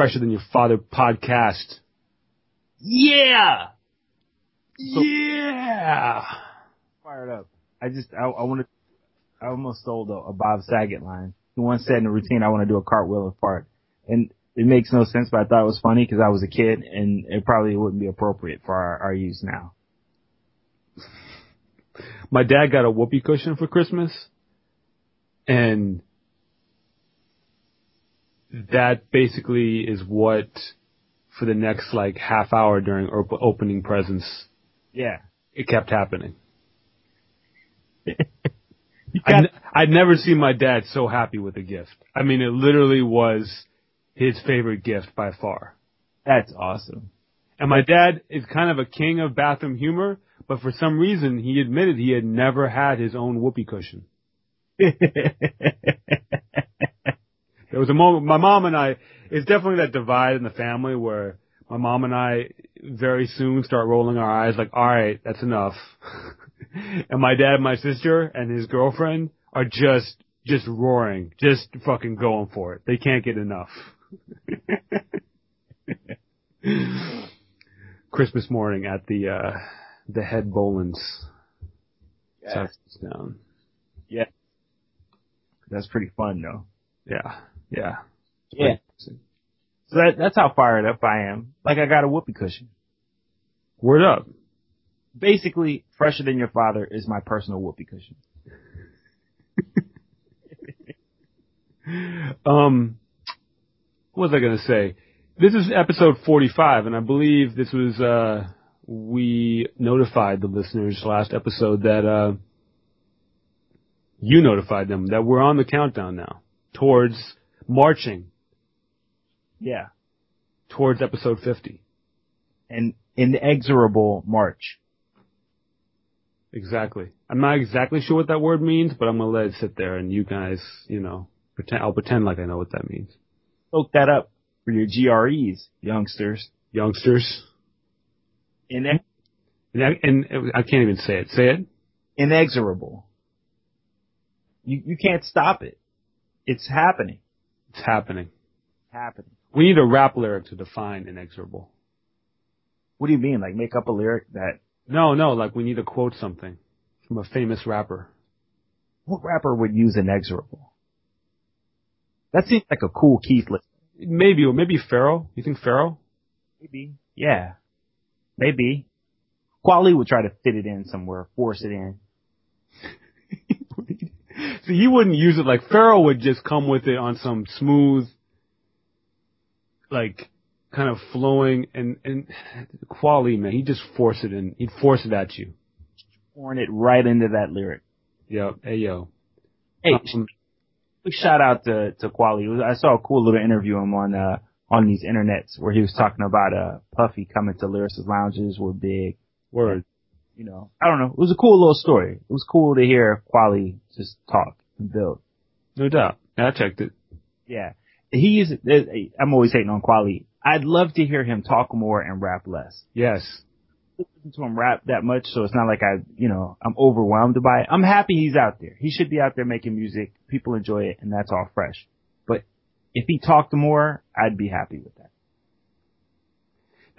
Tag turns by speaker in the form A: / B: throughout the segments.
A: Fresher Than Your Father podcast.
B: Yeah!
A: yeah!
B: Fired up. I just, I, I want to, I almost stole a, a Bob Saget line. He once said in a routine, I want to do a cartwheel of fart. And it makes no sense, but I thought it was funny because I was a kid and it probably wouldn't be appropriate for our, our use now.
A: My dad got a whoopee cushion for Christmas and that basically is what for the next like half hour during op- opening presents
B: Yeah.
A: it kept happening. I'd, n- I'd never seen my dad so happy with a gift. I mean, it literally was his favorite gift by far.
B: That's awesome.
A: And my dad is kind of a king of bathroom humor, but for some reason he admitted he had never had his own whoopee cushion. There was a moment, my mom and I, it's definitely that divide in the family where my mom and I very soon start rolling our eyes like, alright, that's enough. and my dad and my sister and his girlfriend are just, just roaring, just fucking going for it. They can't get enough. Christmas morning at the, uh, the head Boland's.
B: Yeah.
A: Down.
B: yeah. That's pretty fun though.
A: Yeah. Yeah.
B: Yeah. So that, that's how fired up I am. Like I got a whoopee cushion.
A: Word up.
B: Basically, fresher than your father is my personal whoopee cushion.
A: Um, what was I going to say? This is episode 45, and I believe this was, uh, we notified the listeners last episode that, uh, you notified them that we're on the countdown now towards marching
B: Yeah.
A: towards episode 50.
B: An inexorable march.
A: Exactly. I'm not exactly sure what that word means, but I'm going to let it sit there and you guys, you know, pretend, I'll pretend like I know what that means.
B: Soak that up for your GREs, youngsters.
A: Youngsters.
B: Inex-
A: And I, and I can't even say it. Say it.
B: inexorable. You, you can't stop it. It's happening.
A: It's happening.
B: Happening.
A: We need a rap lyric to define inexorable.
B: What do you mean? Like make up a lyric that,
A: No, no, like we need to quote something from a famous rapper.
B: what rapper would use inexorable? That seems like a Kool Keith list.
A: Maybe, or maybe Pharoahe. You think Pharoahe?
B: Maybe. Yeah. Maybe. Kweli would try to fit it in somewhere, force it in.
A: He wouldn't use it like Pharoahe would just come with it on some smooth, like, kind of flowing and, and quality, man. He'd just force it in. He'd force it at you.
B: Pouring it right into that lyric.
A: Yo, hey yo.
B: Hey,
A: Um,
B: big shout out to, to Kweli. I saw a cool little interview him on, uh, on these internets where he was talking about, uh, Puffy coming to Lyricist Lounges were big.
A: word.
B: You know, I don't know. It was a cool little story. It was cool to hear Kweli just talk and build.
A: No doubt. Yeah, I checked it.
B: Yeah. He's, uh, I'm always hating on Kweli. I'd love to hear him talk more and rap less.
A: Yes.
B: listen to him rap that much, so it's not like I, you know, I'm overwhelmed by it. I'm happy he's out there. He should be out there making music. People enjoy it, and that's all fresh. But if he talked more, I'd be happy with that.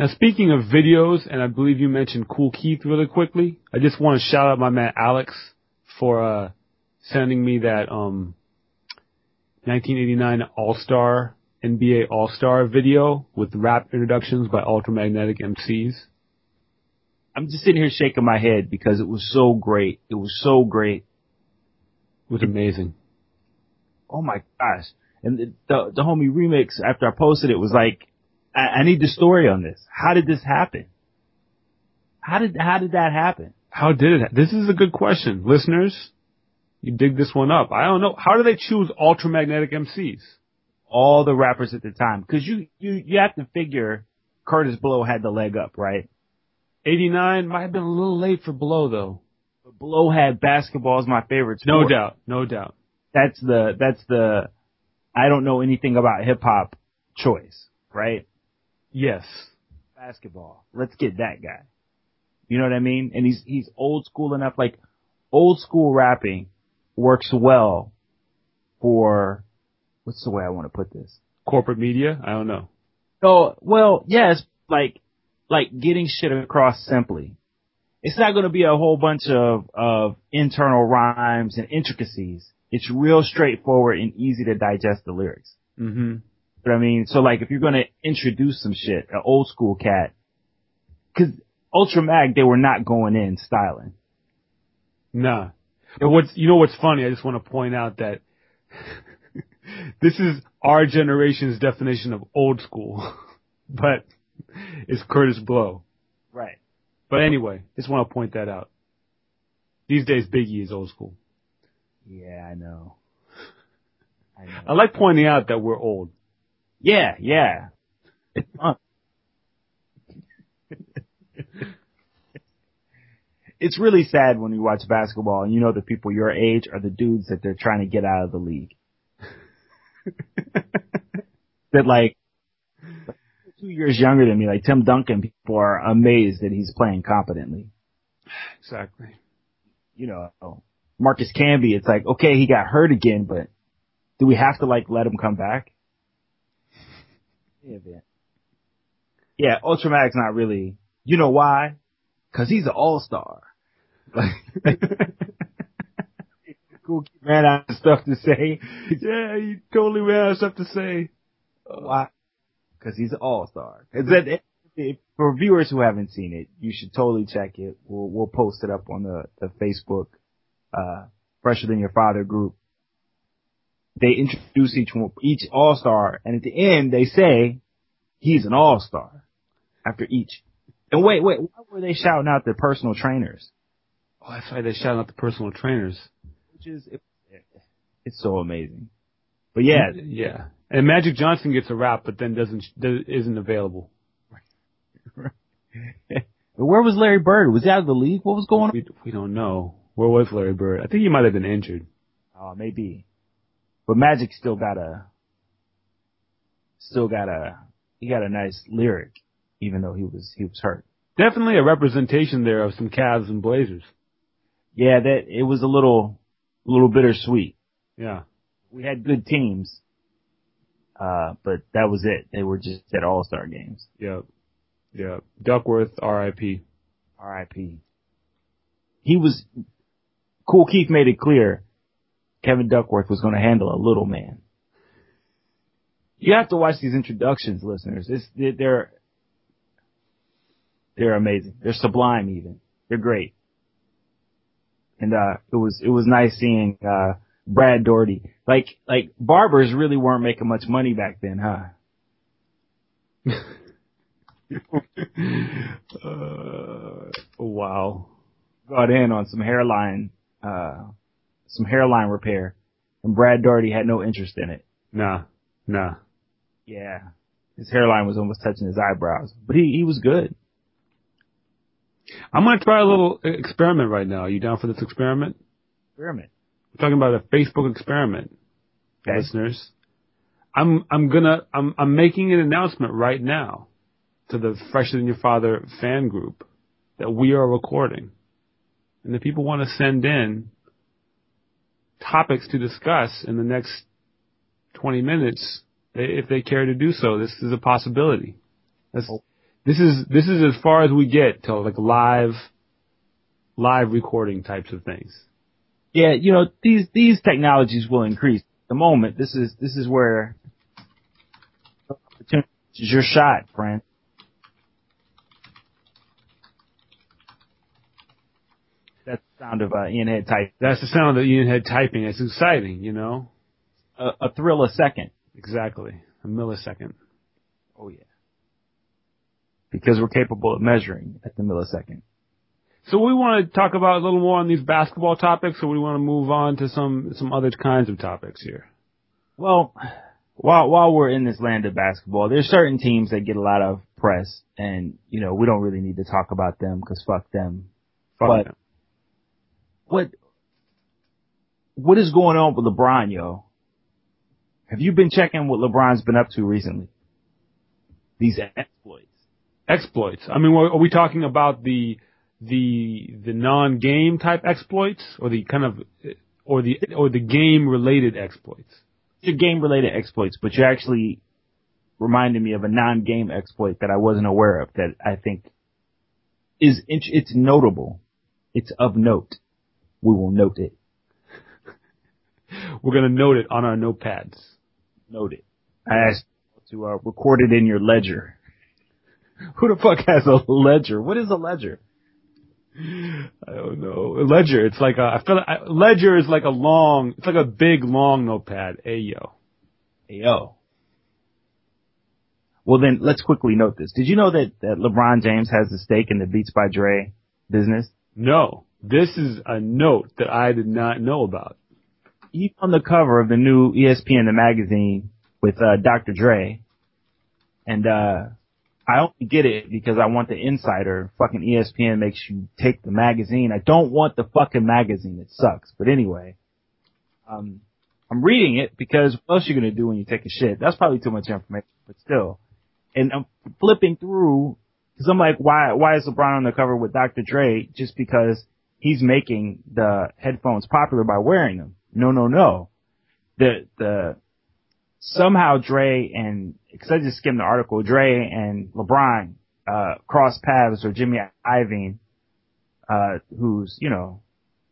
A: Now speaking of videos, and I believe you mentioned Kool Keith really quickly, I just want to shout out my man Alex for uh sending me that um 1989 All-Star NBA All-Star video with rap introductions by Ultramagnetic MCs.
B: I'm just sitting here shaking my head because it was so great. It was so great.
A: It was amazing.
B: Oh my gosh. And the, the, the homie remix after I posted it was like, I, I need the story on this. How did this happen? How did, how did that happen?
A: How did it? This is a good question, listeners. You dig this one up. I don't know. How do they choose Ultramagnetic MCs?
B: All the rappers at the time. Cause you, you, you have to figure Kurtis Blow had the leg up, right?
A: 89 might have been a little late for Blow though.
B: But Blow had basketball as my favorite
A: No doubt. No doubt.
B: That's the, that's the, I don't know anything about hip hop choice, right?
A: Yes.
B: Basketball. Let's get that guy. You know what I mean? And he's, he's old school enough, like old school rapping works well for, what's the way I want to put this?
A: Corporate media? I don't know.
B: So, well, yes, like, like getting shit across simply. It's not going to be a whole bunch of, of internal rhymes and intricacies. It's real straightforward and easy to digest the lyrics.
A: Mm-hmm.
B: But I mean, so like if you're going to introduce some shit, an old school cat, cause Ultra Mag, they were not going in styling.
A: Nah. But what's, you know what's funny? I just want to point out that this is our generation's definition of old school, but it's Kurtis Blow.
B: Right.
A: But anyway, just want to point that out. These days, Biggie is old school.
B: Yeah, I know. I know.
A: I like pointing out that we're old.
B: Yeah, yeah. It's fun. it's really sad when you watch basketball and you know the people your age are the dudes that they're trying to get out of the league. that like two years younger than me, like Tim Duncan, people are amazed that he's playing competently.
A: Exactly.
B: You know, Marcus Camby, it's like, okay, he got hurt again, but do we have to like let him come back? Yeah, man. Yeah, Ultramag's not really. You know why? Cause he's an all-star. Like, cool ran out of stuff to say.
A: Yeah, he totally ran out of stuff to say.
B: Why? Cause he's an that, if, for viewers who haven't seen it, you should totally check it. We'll, we'll post it up on the, the Facebook, uh, Fresher Than Your Father group. They introduce each one, each all-star, and at the end they say, he's an all-star. After each. And wait, wait, why were they shouting out their personal trainers?
A: Oh, that's why they shout out the personal trainers.
B: Which is, it, it's so amazing. But yeah,
A: Yeah. And Magic Johnson gets a rap, but then doesn't, does, isn't available.
B: where was Larry Bird? Was he out of the league? What was going on?
A: We, we don't know. Where was Larry Bird? I think he might have been injured.
B: Oh, maybe. But Magic still got a, still got a, he got a nice lyric, even though he was, he was hurt.
A: Definitely a representation there of some Cavs and Blazers.
B: Yeah, that, it was a little, a little bittersweet.
A: Yeah.
B: We had good teams. Uh, but that was it. They were just at all-star games.
A: Yep. Yep. Duckworth, R.I.P.
B: R.I.P. He was, Kool Keith made it clear Kevin Duckworth was going to handle a little man. You have to watch these introductions, listeners. It's, they're, they're amazing. They're sublime even. They're great. And, uh, it was, it was nice seeing, uh, Brad Daugherty. Like, like barbers really weren't making much money back then, huh?
A: uh, wow.
B: Got in on some hairline, uh, some hairline repair, and Brad Daugherty had no interest in it.
A: Nah. Nah.
B: Yeah, his hairline was almost touching his eyebrows, but he he was good.
A: I'm gonna try a little experiment right now. Are you down for this experiment?
B: Experiment.
A: We're talking about a Facebook experiment,
B: Okay.
A: listeners. I'm I'm gonna I'm I'm making an announcement right now to the Fresher Than Your Father fan group that we are recording, and if people want to send in topics to discuss in the next 20 minutes, if they care to do so, this is a possibility. That's, oh. this is this is as far as we get to like live live recording types of things.
B: Yeah, you know these these technologies will increase. At the moment, this is this is where opportunity is your shot, friend. That's the sound of uh, Ian Head type.
A: That's the sound that Ian Head typing. It's exciting, you know.
B: A, a thrill a second.
A: Exactly, a millisecond.
B: Oh yeah. Because we're capable of measuring at the millisecond.
A: So we want to talk about a little more on these basketball topics, or we want to move on to some some other kinds of topics here.
B: Well, while while we're in this land of basketball, there's certain teams that get a lot of press, and you know we don't really need to talk about them because fuck them.
A: Fuck
B: But-
A: them.
B: What what is going on with LeBron, yo? Have you been checking what LeBron's been up to recently? These exploits.
A: exploits. I mean, are we talking about the the the non-game type exploits, or the kind of or the or the game related exploits?
B: They're game related exploits, but you're actually reminded me of a non-game exploit that I wasn't aware of that I think is, it's notable. It's of note. We will note it.
A: We're gonna note it on our notepads.
B: Note it. I asked to uh, record it in your ledger. Who the fuck has a ledger? What is a ledger?
A: I don't know. A ledger. It's like a. I feel like ledger is like a long. It's like a big long notepad. Ayo.
B: Ayo. Well then, let's quickly note this. Did you know that, that LeBron James has a stake in the Beats by Dre business?
A: No. This is a note that I did not know about.
B: He's on the cover of the new ESPN the magazine with uh, Dr. Dre, and uh, I only get it because I want the insider. Fucking ESPN makes you take the magazine. I don't want the fucking magazine. It sucks. But anyway, um, I'm reading it because what else are you gonna do when you take a shit? That's probably too much information, but still. And I'm flipping through because I'm like, why, why is LeBron on the cover with Dr. Dre? Just because he's making the headphones popular by wearing them. No, no, no. The, the, somehow Dre and, cause I just skimmed the article, Dre and LeBron, uh, cross paths or Jimmy Iovine, uh, who's, you know,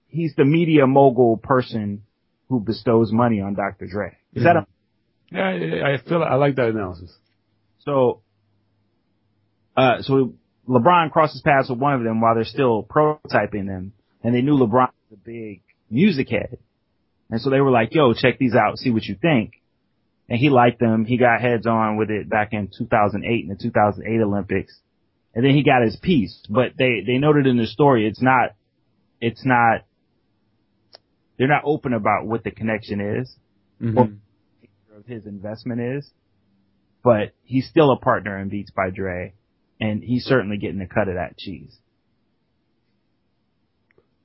B: he's the media mogul person who bestows money on Dr. Dre. Is mm-hmm. that a?
A: Yeah, I feel, I like that analysis.
B: So, uh, so LeBron crosses paths with one of them while they're still prototyping them, and they knew LeBron was a big music head. And so they were like, yo, check these out, see what you think and he liked them. He got heads on with it back in 2008 in the 2008 Olympics. And then he got his piece, but they, they noted in the story, it's not, it's not, they're not open about what the connection is mm-hmm. of his investment is, but he's still a partner in Beats by Dre and he's certainly getting a cut of that cheese.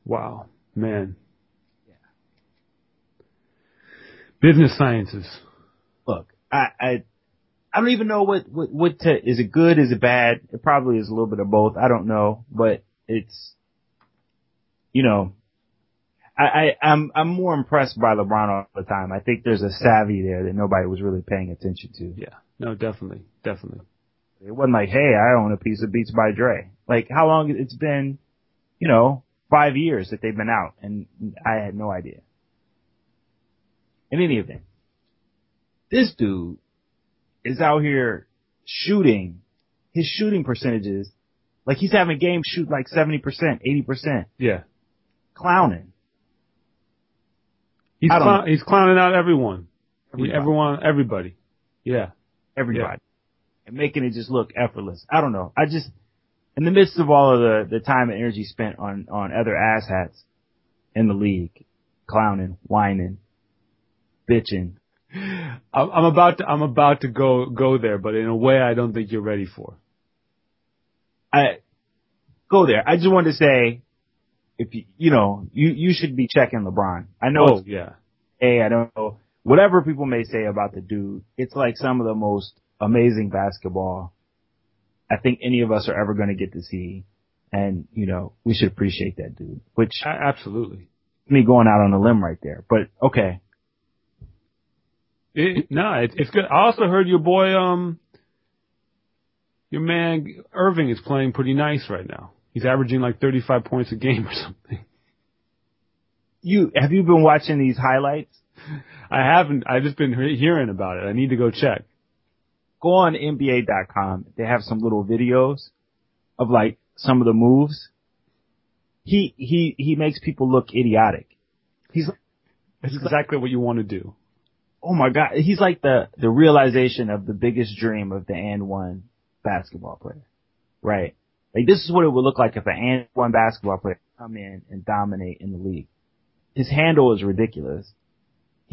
A: Wow, man. Yeah. Business sciences.
B: Look, I, I, I don't even know what, what, what to, is it good? Is it bad? It probably is a little bit of both. I don't know, but it's, you know, I, I, I'm, I'm more impressed by LeBron all the time. I think there's a savvy there that nobody was really paying attention to.
A: Yeah. No, definitely. Definitely.
B: It wasn't like, hey, I own a piece of Beats by Dre. Like, how long it's been, you know, five years that they've been out and I had no idea. In any event, this dude is out here shooting his shooting percentages. Like he's having games shoot like 70%, 80%.
A: Yeah.
B: Clowning.
A: He's, clown, he's clowning out everyone. Everybody. Everyone, everybody. Yeah.
B: Everybody. Yeah. And making it just look effortless. I don't know. I just, in the midst of all of the, the time and energy spent on, on other asshats in the league, clowning, whining, bitching,
A: I'm about to, I'm about to go, go there, but in a way I don't think you're ready for.
B: I, go there. I just wanted to say, if you, you know, you, you should be checking LeBron. I know.
A: Oh, yeah.
B: Hey, I don't know. Whatever people may say about the dude, it's like some of the most amazing basketball I think any of us are ever going to get to see. And, you know, we should appreciate that dude, which.
A: Absolutely.
B: Me going out on a limb right there, but okay.
A: It, no, it, it's good. I also heard your boy, um, your man Irving is playing pretty nice right now. He's averaging like 35 points a game or something.
B: You have you been watching these highlights?
A: I haven't. I've just been hearing about it. I need to go check.
B: Go on NBA.com. They have some little videos of like some of the moves. He he he makes people look idiotic. He's
A: that's exactly what you want to do
B: oh my god, he's like the the realization of the biggest dream of the and one basketball player, right? Like this is what it would look like if an and one basketball player come in and dominate in the league. His handle is ridiculous.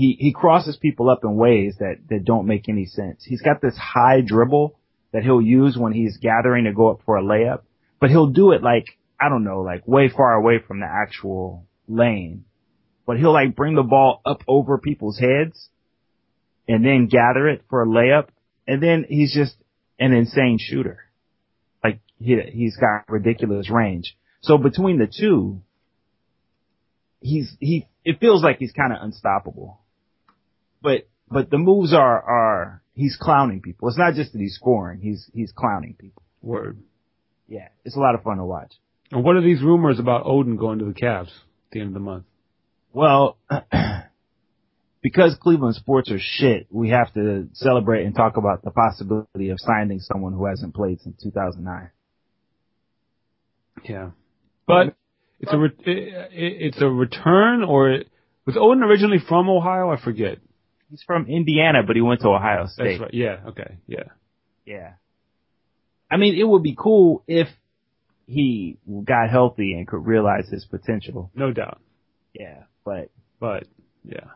B: He he crosses people up in ways that that don't make any sense. He's got this high dribble that he'll use when he's gathering to go up for a layup, but he'll do it like I don't know, like way far away from the actual lane. But he'll like bring the ball up over people's heads and then gather it for a layup. And then he's just an insane shooter. Like he, he's got ridiculous range. So between the two, he's, he, it feels like he's kind of unstoppable. But, but the moves are, are, he's clowning people. It's not just that he's scoring; he's he's clowning people.
A: Word.
B: Yeah, it's a lot of fun to watch.
A: And what are these rumors about Oden going to the Cavs at the end of the month?
B: Well, because Cleveland sports are shit, we have to celebrate and talk about the possibility of signing someone who hasn't played since 2009.
A: Yeah, but it's a re- it, it's a return or it, was Oden originally from Ohio? I forget.
B: He's from Indiana, but he went to Ohio State.
A: That's right. Yeah. Okay. Yeah.
B: Yeah. I mean, it would be cool if he got healthy and could realize his potential.
A: No doubt.
B: Yeah, but
A: But yeah.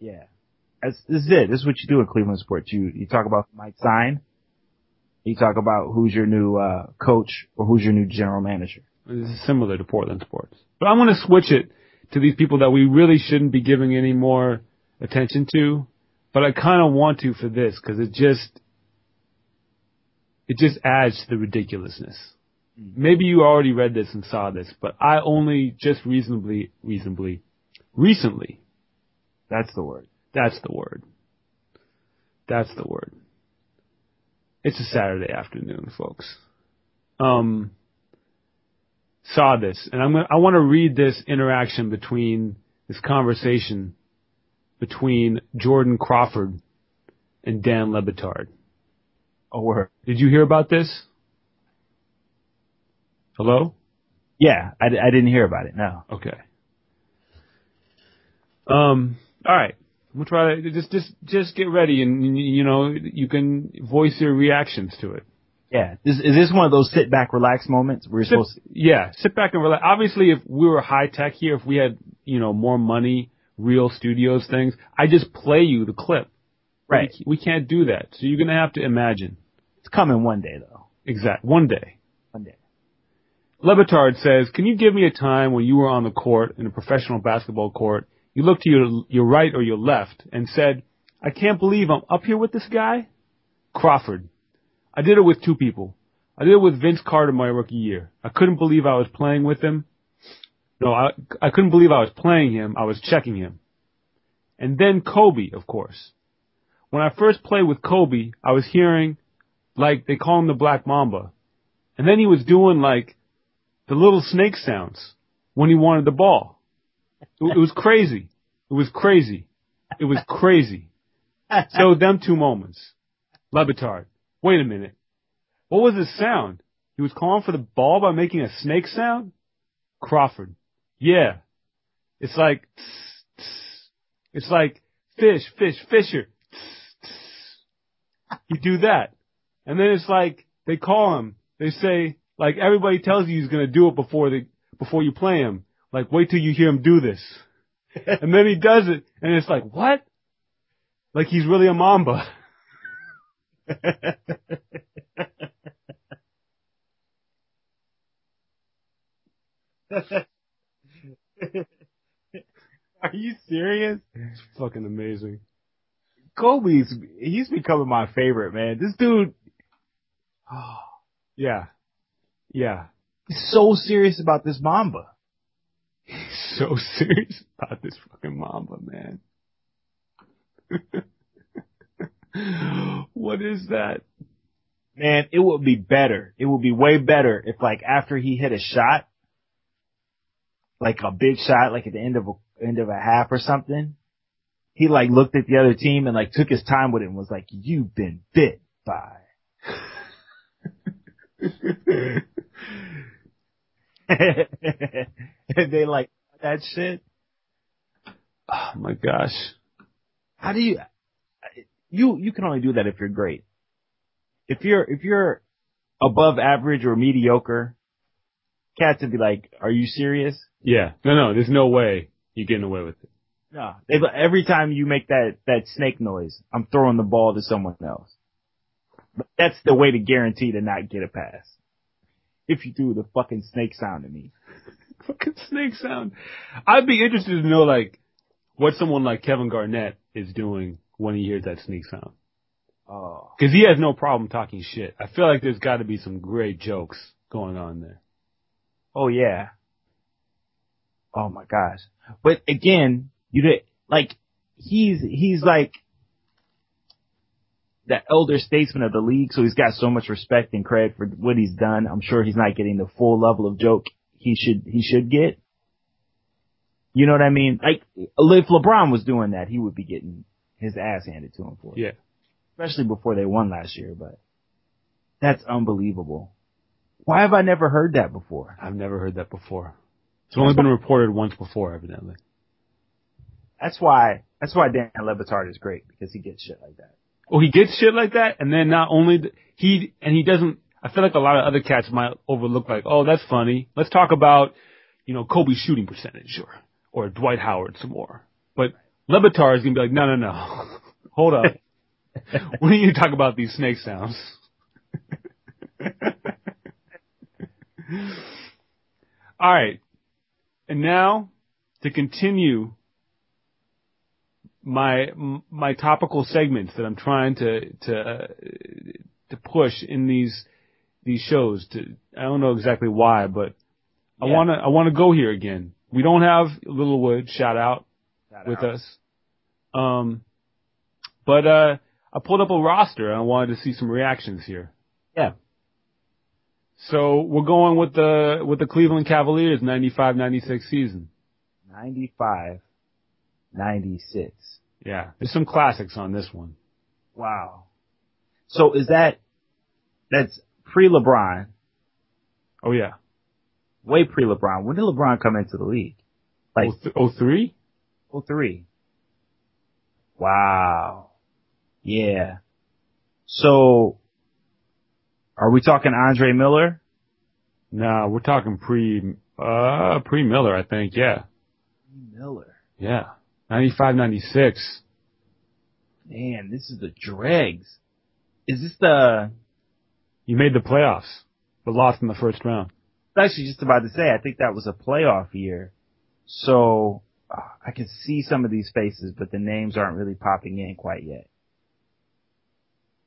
B: yeah, that's this is it. This is what you do in Cleveland sports. You you talk about might sign. You talk about who's your new uh, coach or who's your new general manager.
A: This is similar to Portland sports. But I'm going to switch it to these people that we really shouldn't be giving any more attention to. But I kind of want to for this because it just, it just adds to the ridiculousness. Maybe you already read this and saw this, but I only just reasonably, reasonably, recently,
B: That's the word.
A: that's the word. That's the word. It's a Saturday afternoon, folks. Um, saw this, and I'm gonna, I want to read this interaction between this conversation between Jordan Crawford and Dan Le Batard.
B: A word.
A: Did you hear about this? Hello?
B: Yeah, I, I didn't hear about it. No.
A: Okay. Um. All right. Gonna try to just just just get ready, and you know you can voice your reactions to it.
B: Yeah. Is, is this one of those sit back, relax moments where you're
A: Sit,
B: supposed to?
A: yeah, sit back and relax. Obviously, if we were high tech here, if we had you know more money, real studios things, I just play you the clip.
B: Right.
A: We, we can't do that, so you're gonna have to imagine.
B: It's coming one day though.
A: Exact. One day.
B: One day.
A: Le Batard says, "Can you give me a time when you were on the court in a professional basketball court? You looked to your your right or your left and said, "I can't believe I'm up here with this guy." Crawford. I did it with two people. I did it with Vince Carter my rookie year. I couldn't believe I was playing with him. No, I I couldn't believe I was playing him. I was checking him. And then Kobe, of course. When I first played with Kobe, I was hearing like they call him the Black Mamba. And then he was doing like the little snake sounds when he wanted the ball. It, it was crazy. It was crazy. It was crazy. So them two moments. Le Batard. Wait a minute. What was the sound? He was calling for the ball by making a snake sound? Crawford. Yeah. It's like, tss, tss. it's like fish, fish, fisher. Tss. You do that. And then it's like, they call him, they say, like everybody tells you he's gonna do it before they, before you play him. Like wait till you hear him do this. and then he does it, and it's like, what? Like he's really a mamba.
B: Are you serious?
A: It's fucking amazing.
B: Kobe's he's becoming my favorite man. This dude oh,
A: Yeah. Yeah.
B: is so serious about this Mamba.
A: He's so serious about this fucking mamba, man. what is that?
B: Man, it would be better. It would be way better if like after he hit a shot, like a big shot, like at the end of a end of a half or something, he like looked at the other team and like took his time with it and was like, "You've been bit by." and they like that shit.
A: Oh my gosh.
B: How do you? You you can only do that if you're great. If you're if you're above average or mediocre, cats would be like, "Are you serious?"
A: Yeah. No, no, there's no way you're getting away with it.
B: No. They, every time you make that that snake noise, I'm throwing the ball to someone else. But that's the way to guarantee to not get a pass. If you do the fucking snake sound to me.
A: Fucking snake sound. I'd be interested to know like what someone like Kevin Garnett is doing when he hears that snake sound.
B: Oh.
A: Cause he has no problem talking shit. I feel like there's gotta be some great jokes going on there.
B: Oh yeah. Oh my gosh. But again, you did like he's he's like the elder statesman of the league, so he's got so much respect and credit for what he's done. I'm sure he's not getting the full level of joke he should he should get. You know what I mean? Like if LeBron was doing that, he would be getting his ass handed to him for it.
A: Yeah.
B: Especially before they won last year, but that's unbelievable. Why have I never heard that before?
A: I've never heard that before. It's only been reported once before, evidently.
B: That's why that's why Dan Le Batard is great because he gets shit like that.
A: Well, he gets shit like that, and then not only th- he and he doesn't. I feel like a lot of other cats might overlook like, oh, that's funny. Let's talk about, you know, Kobe's shooting percentage or or Dwight Howard some more. But Le Batard is gonna be like, no, no, no, hold up. we need to talk about these snake sounds. All right, and now to continue my my topical segments that I'm trying to to uh, to push in these these shows. To I don't know exactly why, but I wanna I wanna go here again. We don't have Littlewood shout out
B: Shout
A: with
B: out.
A: us, um, but uh, I pulled up a roster and I wanted to see some reactions here.
B: Yeah.
A: So we're going with the with the Cleveland Cavaliers 95-96 season.
B: 95, 96.
A: Yeah, there's some classics on this one.
B: Wow. So is that, that's pre-LeBron,
A: Oh yeah,
B: way pre-LeBron. When did LeBron come into the league? Like
A: oh, th- oh three.
B: 03. Wow. Yeah. So, are we talking Andre Miller?
A: No, we're talking pre, uh, pre Miller, I think. Yeah.
B: Miller.
A: Yeah. 95, 96.
B: Man, this is the dregs. Is this the,
A: You made the playoffs, but lost in the first round.
B: I was actually just about to say, I think that was a playoff year. So, uh, I can see some of these faces, but the names aren't really popping in quite yet.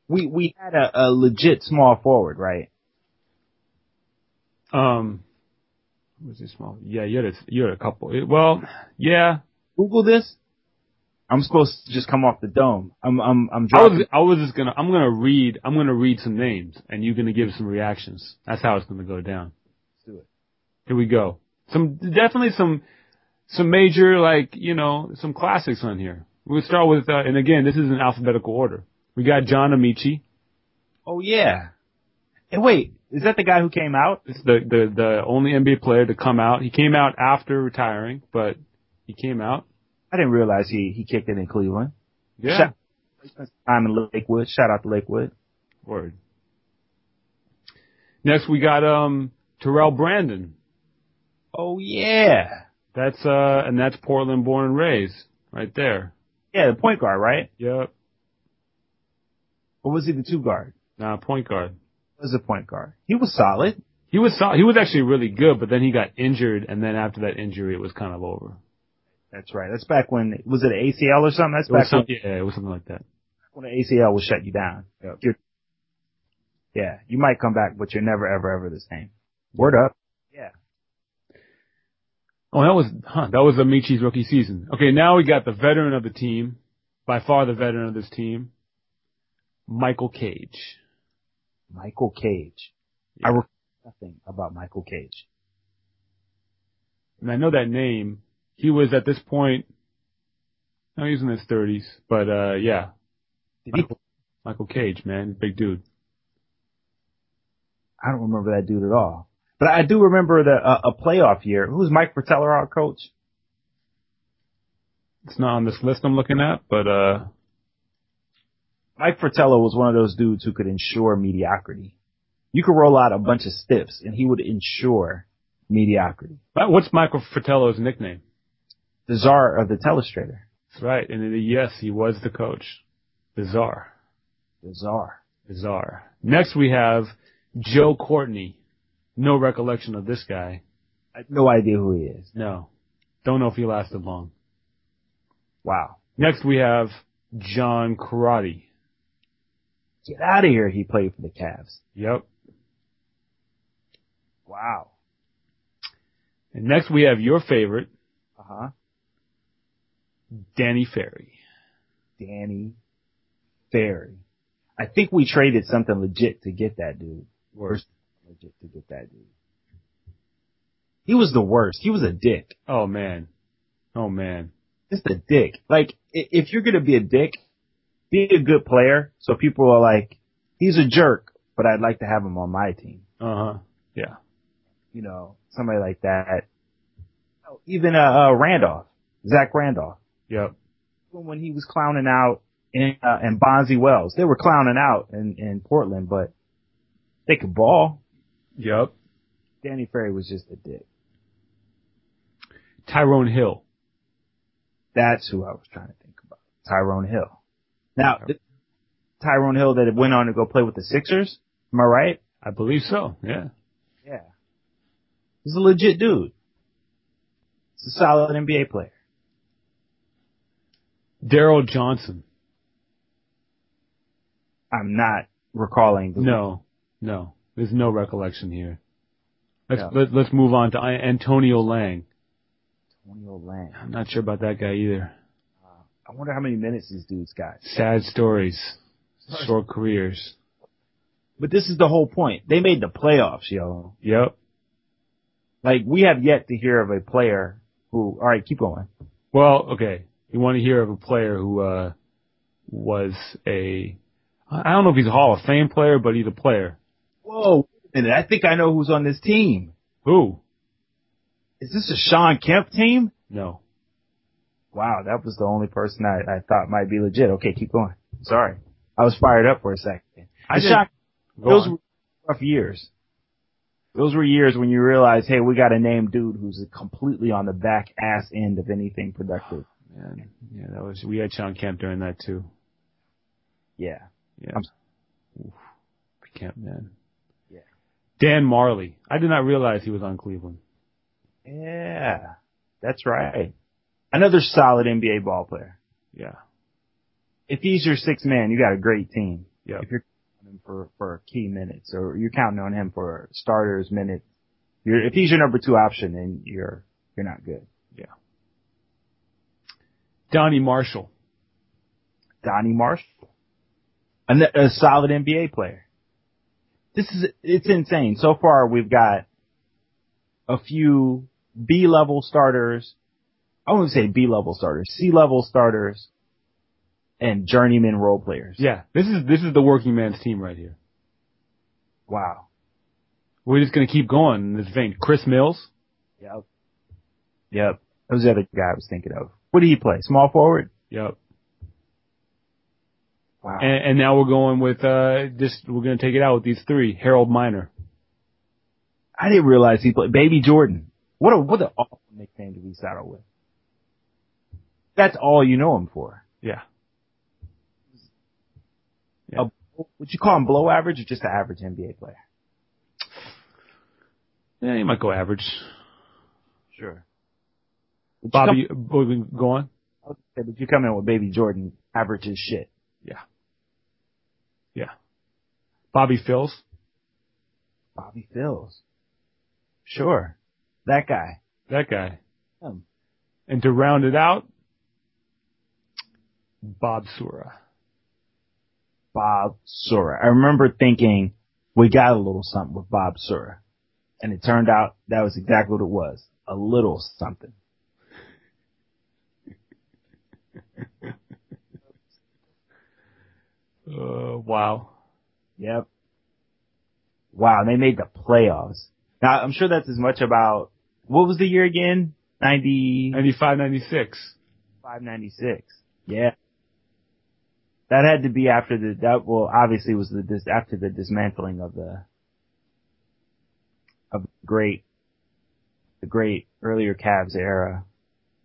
B: We, we had a, a legit small forward, right?
A: Um, was it small? Yeah, you had a, you had a couple. It- well, yeah.
B: Google this. I'm supposed to just come off the dome. I'm, I'm, I'm
A: I was, I was just gonna, I'm gonna read, I'm gonna read some names and you're gonna give some reactions. That's how it's gonna go down.
B: Let's do it.
A: Here we go. Some, definitely some, some major, like, you know, some classics on here. We'll start with, uh, and again, this is in alphabetical order. We got John Amaechi.
B: Oh yeah. And wait, is that the guy who came out?
A: It's the, the, the only NBA player to come out. He came out after retiring, but he came out.
B: I didn't realize he, he kicked it in Cleveland.
A: Yeah.
B: Shout- Time in Lakewood. Shout out to Lakewood.
A: Word. Next we got, um, Terrell Brandon.
B: Oh yeah.
A: That's, uh, and that's Portland born and raised. Right there.
B: Yeah, the point guard, right?
A: Yep.
B: Or was he the two guard?
A: Nah, point guard.
B: Was a point guard. He was solid.
A: He was, sol- he was actually really good, but then he got injured and then after that injury it was kind of over.
B: That's right. That's back when was it ACL or something? That's
A: It
B: back
A: some,
B: when,
A: yeah, it was something like that.
B: when the ACL will shut you down.
A: Yep.
B: Yeah, you might come back, but you're never ever ever the same. Word up. Yeah.
A: Oh, that was, huh, that was Amaechi's rookie season. Okay, now we got the veteran of the team, by far the veteran of this team, Michael Cage.
B: Michael Cage. I recall nothing about Michael Cage.
A: And I know that name. He was at this point, no, he was in his thirties, but, uh, yeah. Michael, Michael Cage, man, big dude.
B: I don't remember that dude at all. But I do remember the uh, a playoff year. Who was Mike Fratello our coach?
A: It's not on this list I'm looking at, but, uh,
B: Mike Fratello was one of those dudes who could ensure mediocrity. You could roll out a bunch of stiffs and he would ensure mediocrity.
A: what's Michael Fratello's nickname?
B: The czar of the telestrator.
A: That's right. And yes, he was the coach. The czar.
B: The czar.
A: Bizarre. Next we have Joe Courtney. No recollection of this guy.
B: I have no idea who he is.
A: No. Don't know if he lasted long.
B: Wow.
A: Next we have John Crotty.
B: Get out of here. He played for the Cavs.
A: Yep.
B: Wow.
A: And next we have your favorite,
B: Uh huh.
A: Danny Ferry.
B: Danny Ferry. I think we traded something legit to get that dude.
A: Worse.
B: Legit to get that dude. He was the worst. He was a dick.
A: Oh man. Oh man.
B: Just a dick. Like, if you're gonna be a dick, be a good player so people are like, he's a jerk, but I'd like to have him on my team.
A: Uh huh. Yeah.
B: You know, somebody like that. Oh, Even, uh, uh, Randolph. Zach Randolph.
A: Yep.
B: when he was clowning out in uh, and Bonzi Wells. They were clowning out in, in Portland, but they could ball.
A: Yep.
B: Danny Ferry was just a dick.
A: Tyrone Hill.
B: That's who I was trying to think about. Tyrone Hill. Now, Tyrone Hill that went on to go play with the Sixers. Am I right?
A: I believe so. Yeah.
B: Yeah. He's a legit dude. He's a solid NBA player.
A: Daryl Johnson.
B: I'm not recalling. The
A: No. No. There's no recollection here. Let's let, let's move on to Antonio Lang.
B: Antonio Lang.
A: I'm not sure about that guy either.
B: I wonder how many minutes these dudes got.
A: Sad stories. Short careers.
B: But this is the whole point. They made the playoffs, yo.
A: Yep.
B: Like we have yet to hear of a player who. All right, keep going.
A: Well, okay. You want to hear of a player who uh was a I don't know if he's a Hall of Fame player, but he's a player.
B: Whoa, and I think I know who's on this team.
A: Who?
B: Is this a Shawn Kemp team?
A: No.
B: Wow, that was the only person I, I thought might be legit. Okay, keep going. Sorry, I was fired up for a second.
A: I
B: I
A: did-
B: Shawn,
A: Go
B: those
A: on.
B: were rough years. Those were years when you realize, hey, we got a name dude who's completely on the back ass end of anything productive.
A: Oh, man, yeah, that was we had Shawn Kemp during that too.
B: Yeah.
A: Yeah.
B: I'm-
A: Oof. Kemp, man.
B: Yeah.
A: Dan Majerle. I did not realize he was on Cleveland.
B: Yeah, that's right. Another solid NBA ball player.
A: Yeah.
B: If he's your sixth man, you got a great team.
A: Yep.
B: If you're counting on him for for key minutes, or you're counting on him for starters minutes, you're if he's your number two option, then you're you're not good.
A: Yeah. Donny Marshall.
B: Donny Marshall, a, a solid NBA player. This is it's insane. So far, we've got a few B level starters. I wouldn't say B level starters, C level starters, and journeyman role players.
A: Yeah. This is this is the working man's team right here.
B: Wow.
A: We're just gonna keep going in this vein. Chris Mills.
B: Yep. Yep. That was the other guy I was thinking of. What did he play? Small forward?
A: Yep.
B: Wow.
A: And, and now we're going with uh just we're gonna take it out with these three. Harold Miner.
B: I didn't realize he played Baby Jordan. What a what an awful nickname to be saddled with. That's all you know him for.
A: Yeah. Yeah.
B: A, would you call him below average or just an average NBA player?
A: Yeah, you might go average.
B: Sure.
A: Bobby, Bobby, go on.
B: Okay, but you come in with Baby Jordan, average as shit.
A: Yeah. Yeah. Bobby Phills.
B: Bobby Phills. Sure. That guy.
A: That guy.
B: Him.
A: And to round it out, Bob Sura.
B: Bob Sura. I remember thinking we got a little something with Bob Sura. And it turned out that was exactly what it was. A little something.
A: Uh, wow.
B: Yep. Wow, and they made the playoffs. Now, I'm sure that's as much about, what was the year again? 90,
A: 95, 96.
B: 596. Yeah. That had to be after the, that, well, obviously was the, dis, after the dismantling of the, of the great, the great earlier Cavs era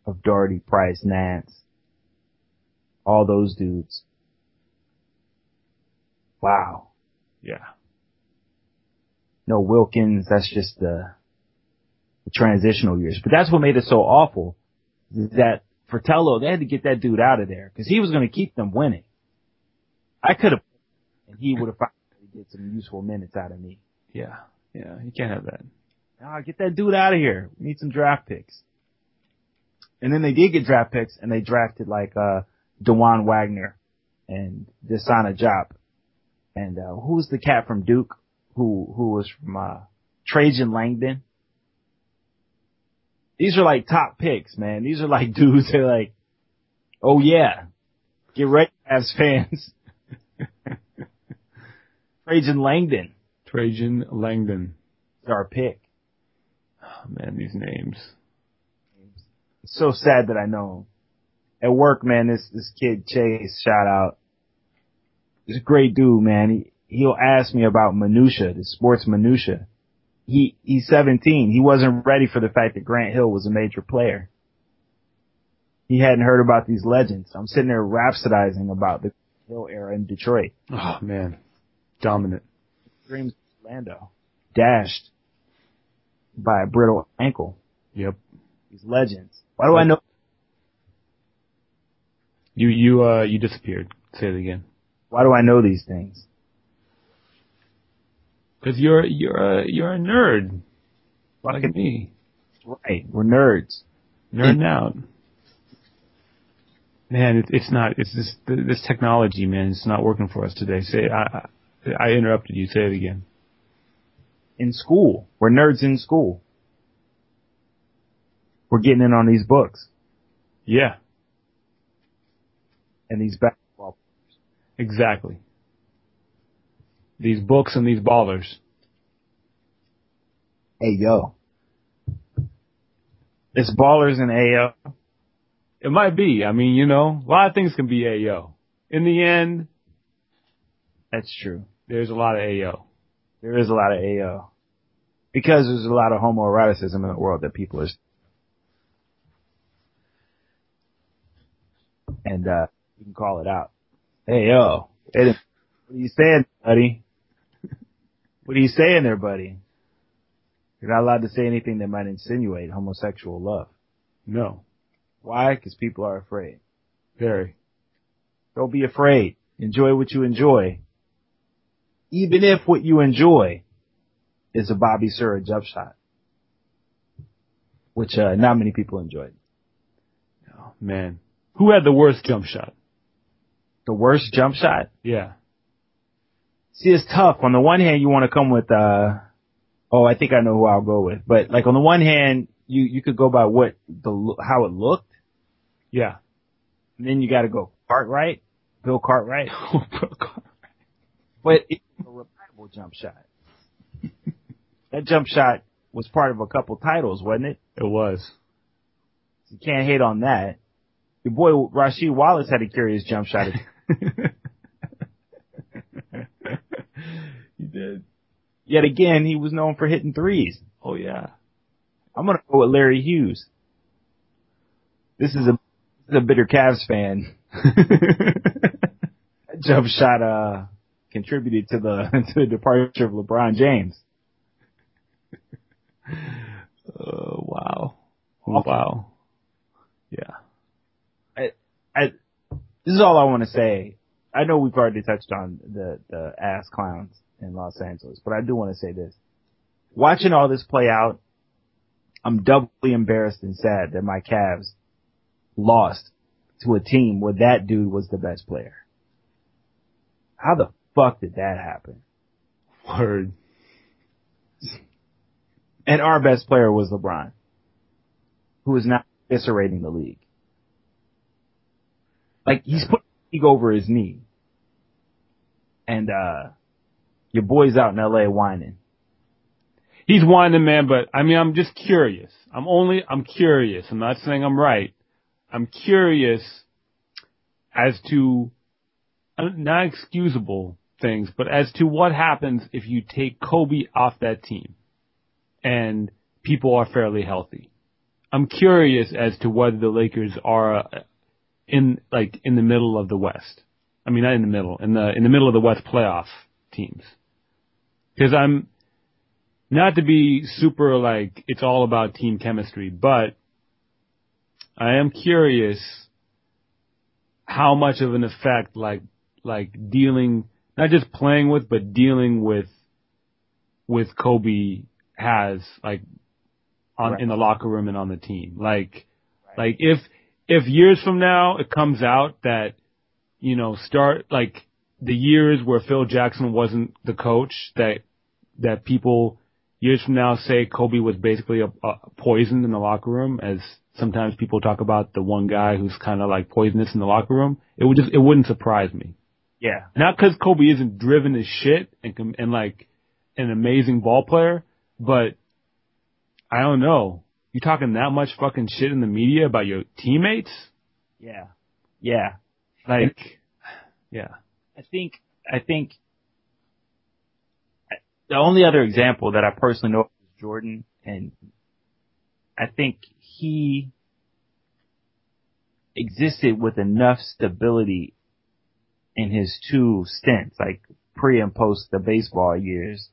B: of Daugherty, Price, Nance, all those dudes. Wow.
A: Yeah.
B: No Wilkins, that's just the, the transitional years. But that's what made it so awful. Is that Fratello, they had to get that dude out of there because he was going to keep them winning. I could have, and he would have get some useful minutes out of me.
A: Yeah. Yeah. You can't have that.
B: Nah, get that dude out of here. We need some draft picks. And then they did get draft picks, and they drafted like uh DaJuan Wagner and DeSagana Diop. and uh, who's the cat from Duke who who was from uh, Trajan Langdon? These are like top picks, man. These are like dudes that are like, oh yeah, get ready as fans. Trajan Langdon.
A: Trajan Langdon.
B: Is our pick.
A: Oh, man, these names.
B: It's so sad that I know him. At work, man, this this kid Chase, shout out. He's a great dude, man. He he'll ask me about minutia, the sports minutia. He he's 17. He wasn't ready for the fact that Grant Hill was a major player. He hadn't heard about these legends. I'm sitting there rhapsodizing about the Hill era in Detroit.
A: Oh man, dominant.
B: Dreams Orlando dashed by a brittle ankle.
A: Yep.
B: These legends. Why do I know?
A: You you uh you disappeared. Say it again.
B: Why do I know these things?
A: Because you're you're a you're a nerd, like me,
B: right. We're nerds.
A: nerding out. Man, it, it's not. It's this this technology, man. It's not working for us today. Say I I, interrupted you. Say it again.
B: In school. We're nerds in school. We're getting in on these books
A: Yeah,
B: and these basketball.
A: exactly. These books and these ballers.
B: Hey yo. It's ballers and AO.
A: It might be. I mean, you know, a lot of things can be AO. In the end,
B: That's true.
A: there's a lot of AO.
B: There is a lot of AO. Because there's a lot of homoeroticism in the world that people are, and, uh, you can call it out. Hey yo, hey, what are you saying, buddy? What are you saying there, buddy? You're not allowed to say anything that might insinuate homosexual love.
A: No,
B: Why? Because people are afraid.
A: very.
B: Don't be afraid. Enjoy what you enjoy. Even if what you enjoy is a Bobby Sura jump shot. Which, uh, not many people enjoyed.
A: Oh, man, who had the worst jump shot?
B: The worst jump shot?
A: Yeah.
B: See, it's tough. On the one hand, you want to come with, uh, oh, I think I know who I'll go with. But like on the one hand, you, you could go by what the, how it looked.
A: Yeah.
B: And then you gotta go Cartwright, Bill Cartwright. But it's a reliable jump shot. that jump shot was part of a couple titles, wasn't it?
A: it was.
B: You can't hate on that. Your boy Rasheed Wallace had a curious jump shot.
A: you did.
B: Yet again, he was known for hitting threes.
A: Oh yeah.
B: I'm gonna go with Larry Hughes. This is a, a bitter Cavs fan. Jump shot, uh, contributed to the, to the departure of LeBron James.
A: Oh wow. Wow. Yeah.
B: I, this is all I want to say. I know we've already touched on the, the ass clowns in Los Angeles, but I do want to say this. Watching all this play out, I'm doubly embarrassed and sad that my Cavs lost to a team where that dude was the best player. How the fuck did that happen?
A: Word.
B: And our best player was LeBron, who is now eviscerating the league. Like he's put the league over his knee. And uh your boy's out in LA whining.
A: He's whining, man, but I mean, I'm just curious. I'm only, I'm curious. I'm not saying I'm right. I'm curious as to, uh, not excusable things, but as to what happens if you take Kobe off that team and people are fairly healthy. I'm curious as to whether the Lakers are uh, in, like, in the middle of the West. I mean, not in the middle, in the, in the middle of the West playoff teams. Cause I'm, not to be super like it's all about team chemistry, but I am curious how much of an effect like like dealing not just playing with but dealing with with Kobe has like on
B: Right.
A: in the locker room and on the team. Like like if if years from now it comes out that you know start like the years where Phil Jackson wasn't the coach that that people years from now say Kobe was basically a, a poison in the locker room as sometimes people talk about the one guy who's kind of like poisonous in the locker room. It would just it wouldn't surprise me.
B: Yeah.
A: Not because Kobe isn't driven as shit and com- and like an amazing ball player, but I don't know. You talking that much fucking shit in the media about your teammates?
B: Yeah. Yeah.
A: Like, yeah.
B: I think, I think the only other example that I personally know is Jordan and I think he existed with enough stability in his two stints, like pre and post the baseball years,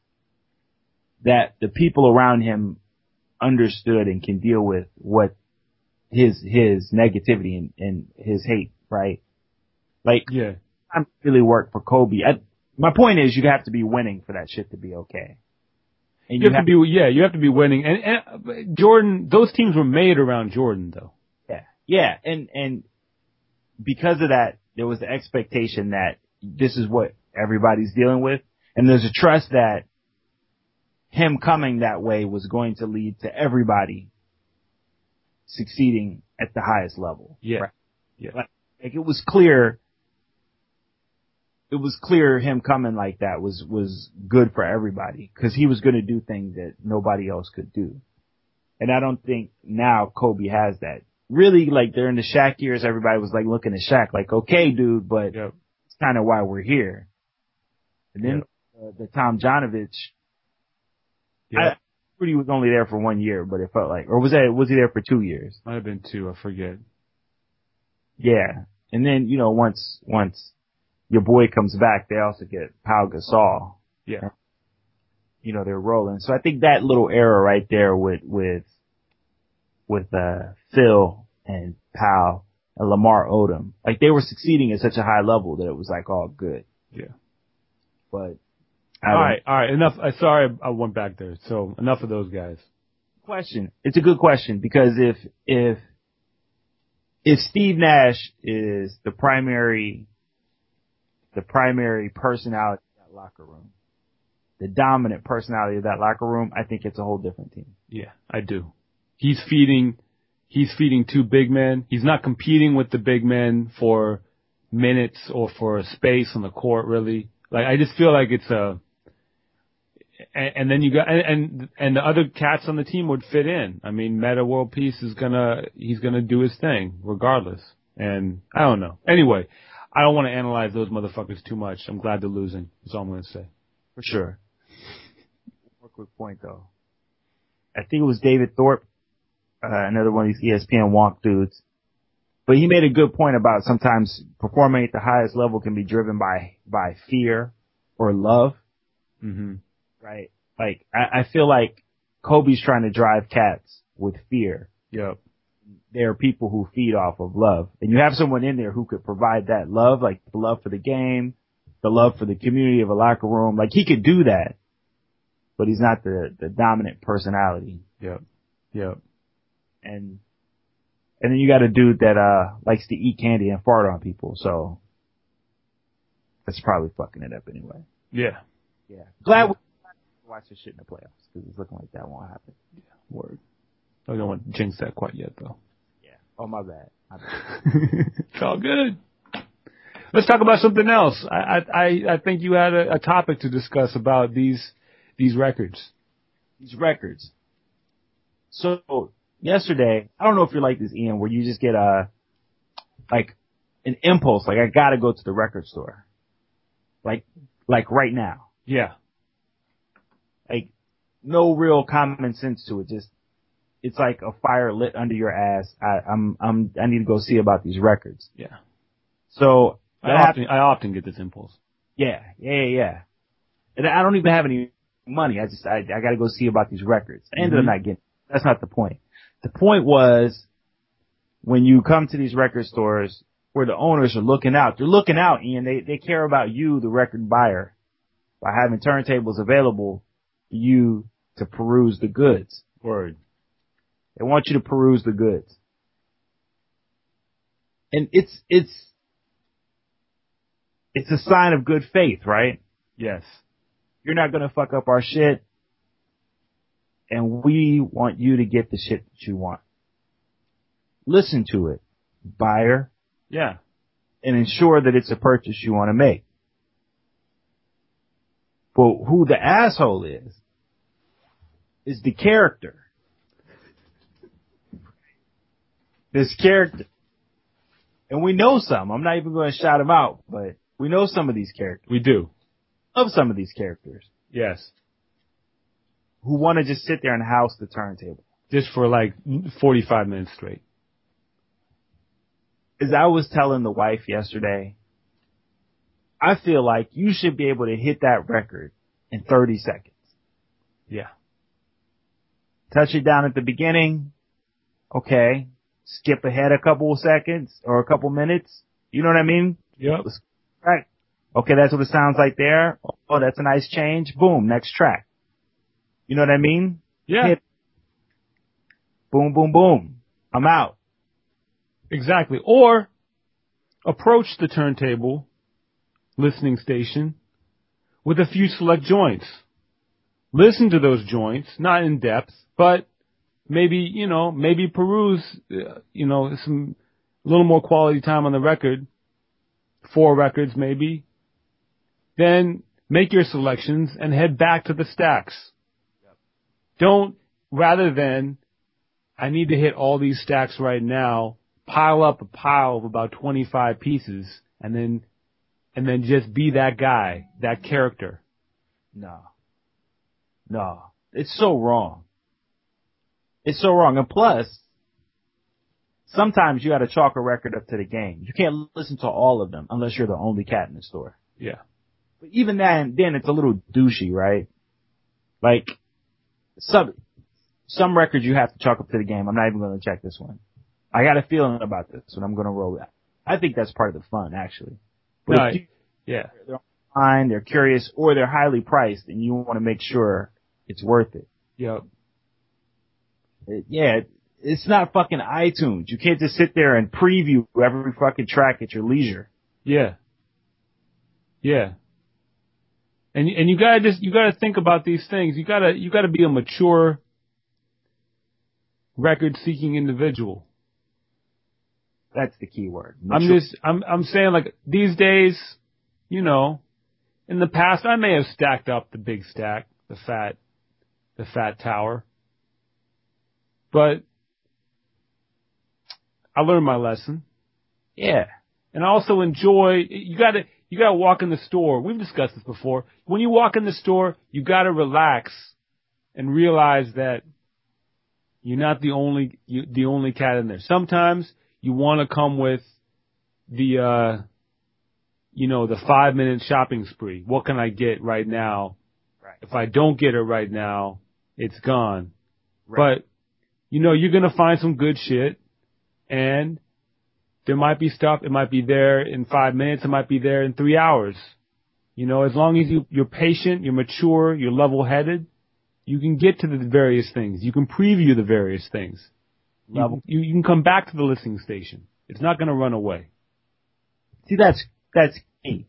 B: that the people around him understood and can deal with what his his negativity and, and his hate, right? Like,
A: yeah,
B: I'm really work for Kobe. I, my point is, you have to be winning for that shit to be okay.
A: And you, you have, have, to be, yeah, you have to be winning. And, and Jordan, those teams were made around Jordan, though.
B: Yeah, yeah, and and because of that, there was the expectation that this is what everybody's dealing with, and there's a trust that him coming that way was going to lead to everybody succeeding at the highest level.
A: Yeah. Right? Yeah.
B: Like, like, it was clear it was clear him coming like that was was good for everybody because he was going to do things that nobody else could do. And I don't think now Kobe has that. Really, like during the Shaq years, everybody was like looking at Shaq like, okay, dude, but yep. it's kind of why we're here. And then yep. uh, the Tomjanovich yeah. I he was only there for one year, but it felt like, or was that, was he there for two years?
A: Might have been two, I forget.
B: Yeah. And then, you know, once, once your boy comes back, they also get Pau Gasol.
A: Yeah.
B: You know, they're rolling. So I think that little era right there with, with, with, uh, Phil and Pau and Lamar Odom, like they were succeeding at such a high level that it was like all good.
A: Yeah.
B: But
A: all right, all right. Enough. Uh, sorry, I went back there. So enough of those guys.
B: Question. It's a good question because if if if Steve Nash is the primary the primary personality of that locker room, the dominant personality of that locker room, I think it's a whole different team.
A: Yeah, I do. He's feeding he's feeding two big men. He's not competing with the big men for minutes or for space on the court really. Like I just feel like it's a and, and then you got and, and and the other cats on the team would fit in. I mean, Metta World Peace is gonna he's gonna do his thing regardless. And I don't know. Anyway, I don't want to analyze those motherfuckers too much. I'm glad they're losing. That's all I'm gonna say.
B: For sure. One quick point though. I think it was David Thorpe, uh, another one of these ESPN wonk dudes. But he made a good point about sometimes performing at the highest level can be driven by by fear or love.
A: Mm-hmm
B: right? Like I, I feel like Kobe's trying to drive cats with fear.
A: Yep.
B: There are people who feed off of love, and you have someone in there who could provide that love, like the love for the game, the love for the community of a locker room. Like he could do that, but he's not the the dominant personality.
A: Yep. Yep.
B: And and then you got a dude that uh likes to eat candy and fart on people, so that's probably fucking it up anyway.
A: Yeah.
B: Yeah. Glad we watch this shit in the playoffs because it's looking like that won't happen.
A: Yeah, word. I don't want to jinx that quite yet though.
B: Yeah. Oh my bad. My
A: bad. it's all good. Let's talk about something else. I I I think you had a, a topic to discuss about these these records.
B: These records. So yesterday, I don't know if you're like this, Ian, where you just get a like an impulse, like I gotta go to the record store, like like right now.
A: Yeah
B: like no real common sense to it. Just it's like a fire lit under your ass. I, I'm I'm I need to go see about these records.
A: Yeah.
B: So
A: I often I often get this impulse.
B: Yeah, yeah, yeah. Yeah. And I don't even have any money. I just I I got to go see about these records. I ended mm-hmm. up not getting. That's not the point. The point was when you come to these record stores where the owners are looking out. They're looking out, and they they care about you, the record buyer, by having turntables available for you to peruse the goods.
A: Word.
B: They want you to peruse the goods. And it's, it's, it's a sign of good faith, right?
A: Yes.
B: You're not gonna fuck up our shit. And we want you to get the shit that you want. Listen to it, buyer,
A: Yeah.
B: and ensure that it's a purchase you want to make. But who the asshole is, is the character. This character. And we know some. I'm not even going to shout them out, but we know some of these characters.
A: We do.
B: Of some of these characters
A: Yes.
B: who want to just sit there and house the turntable.
A: Just for like 45 minutes straight.
B: As I was telling the wife yesterday, I feel like you should be able to hit that record in 30 seconds.
A: Yeah.
B: touch it down at the beginning. Okay. Skip ahead a couple of seconds or a couple minutes. You know what I mean?
A: Yep.
B: Right. Okay, that's what it sounds like there. Oh, that's a nice change. Boom, next track. You know what I mean?
A: Yeah.
B: Hit. Boom, boom, boom. I'm out.
A: Exactly. Or approach the turntable listening station with a few select joints. Listen to those joints, not in depth, but maybe, you know, maybe peruse, uh, you know, some, a little more quality time on the record. Four records maybe. Then make your selections and head back to the stacks. Don't, rather than, I need to hit all these stacks right now, pile up a pile of about 25 pieces and then, and then just be that guy, that character.
B: No. No. It's so wrong. It's so wrong. And plus, sometimes you gotta chalk a record up to the game. You can't listen to all of them unless you're the only cat in the store.
A: Yeah.
B: But even then, then it's a little douchey, right? Like, some, some records you have to chalk up to the game. I'm not even gonna check this one. I got a feeling about this, and I'm gonna roll that. I think that's part of the fun, actually. But
A: No,
B: you-
A: Yeah.
B: they're online, they're curious, or they're highly priced, and you want to make sure it's worth it.
A: Yep.
B: Yeah, it's not fucking iTunes. You can't just sit there and preview every fucking track at your leisure.
A: Yeah. Yeah. And and you gotta just you gotta think about these things. You gotta you gotta be a mature record seeking individual.
B: That's the key word.
A: I'm just I'm I'm saying like these days, you know, in the past I may have stacked up the big stack, the fat the fat tower. But I learned my lesson.
B: yeah.
A: and I also enjoy you gotta you gotta walk in the store we've discussed this before when you walk in the store you gotta relax and realize that you're not the only you, the only cat in there sometimes you want to come with the uh you know the five minute shopping spree what can i get right now
B: Right.
A: if i don't get it right now it's gone
B: Right.
A: but you know you're gonna find some good shit and there might be stuff, it might be there in five minutes, it might be there in three hours. You know, as long as you, you're patient, you're mature, you're level headed, you can get to the various things. You can preview the various things. You,
B: Level-
A: you, you can come back to the listening station. It's not gonna run away.
B: See, that's, that's key.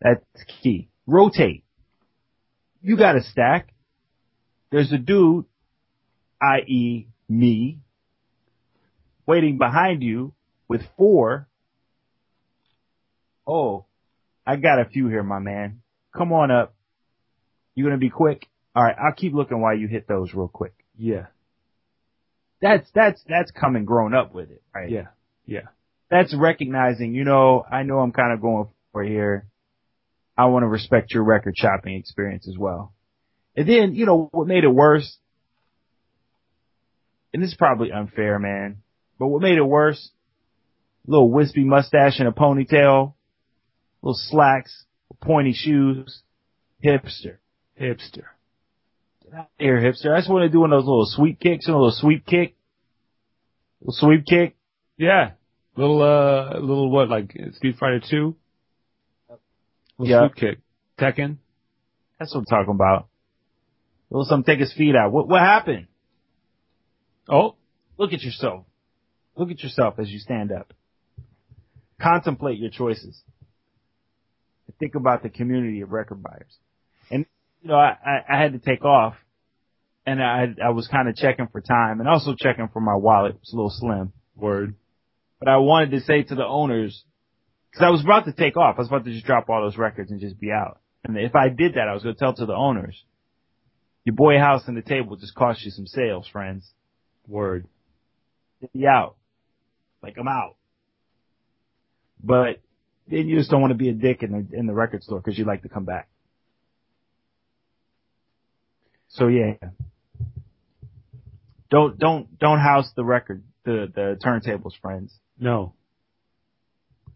B: That's key. Rotate. You got a stack. There's a dude, i.e. me, waiting behind you with four. Oh, I got a few here, my man. Come on up. You gonna be quick? Alright, I'll keep looking while you hit those real quick.
A: Yeah,
B: That's, that's, that's coming grown up with it, right?
A: yeah, yeah,
B: that's recognizing, you know, I know I'm kind of going for here. I want to respect your record shopping experience as well. And then, you know, what made it worse, and this is probably unfair, man, but what made it worse, little wispy mustache and a ponytail, little slacks, pointy shoes, hipster.
A: hipster.
B: Get out here, hipster. I just want to do one of those little sweep kicks, a little sweep kick, little sweep kick.
A: Yeah, little uh, little what like Street Fighter Two.
B: Yeah.
A: sweep kick, Tekken.
B: That's what I'm talking about. Little something take his feet out. What, what happened?
A: Oh,
B: Look at yourself. Look at yourself as you stand up. Contemplate your choices. think about the community of record buyers. And, you know, I, I, I had to take off and I, I was kind of checking for time and also checking for my wallet. It's a little slim.
A: Word.
B: But I wanted to say to the owners, cause I was about to take off. I was about to just drop all those records and just be out. And if I did that, I was going to tell to the owners, your boy house and the table just cost you some sales, friends.
A: Word.
B: Be out. Like I'm out. But then you just don't want to be a dick in the in the record store because you like to come back. So yeah, don't don't don't house the record the the turntables, friends.
A: No.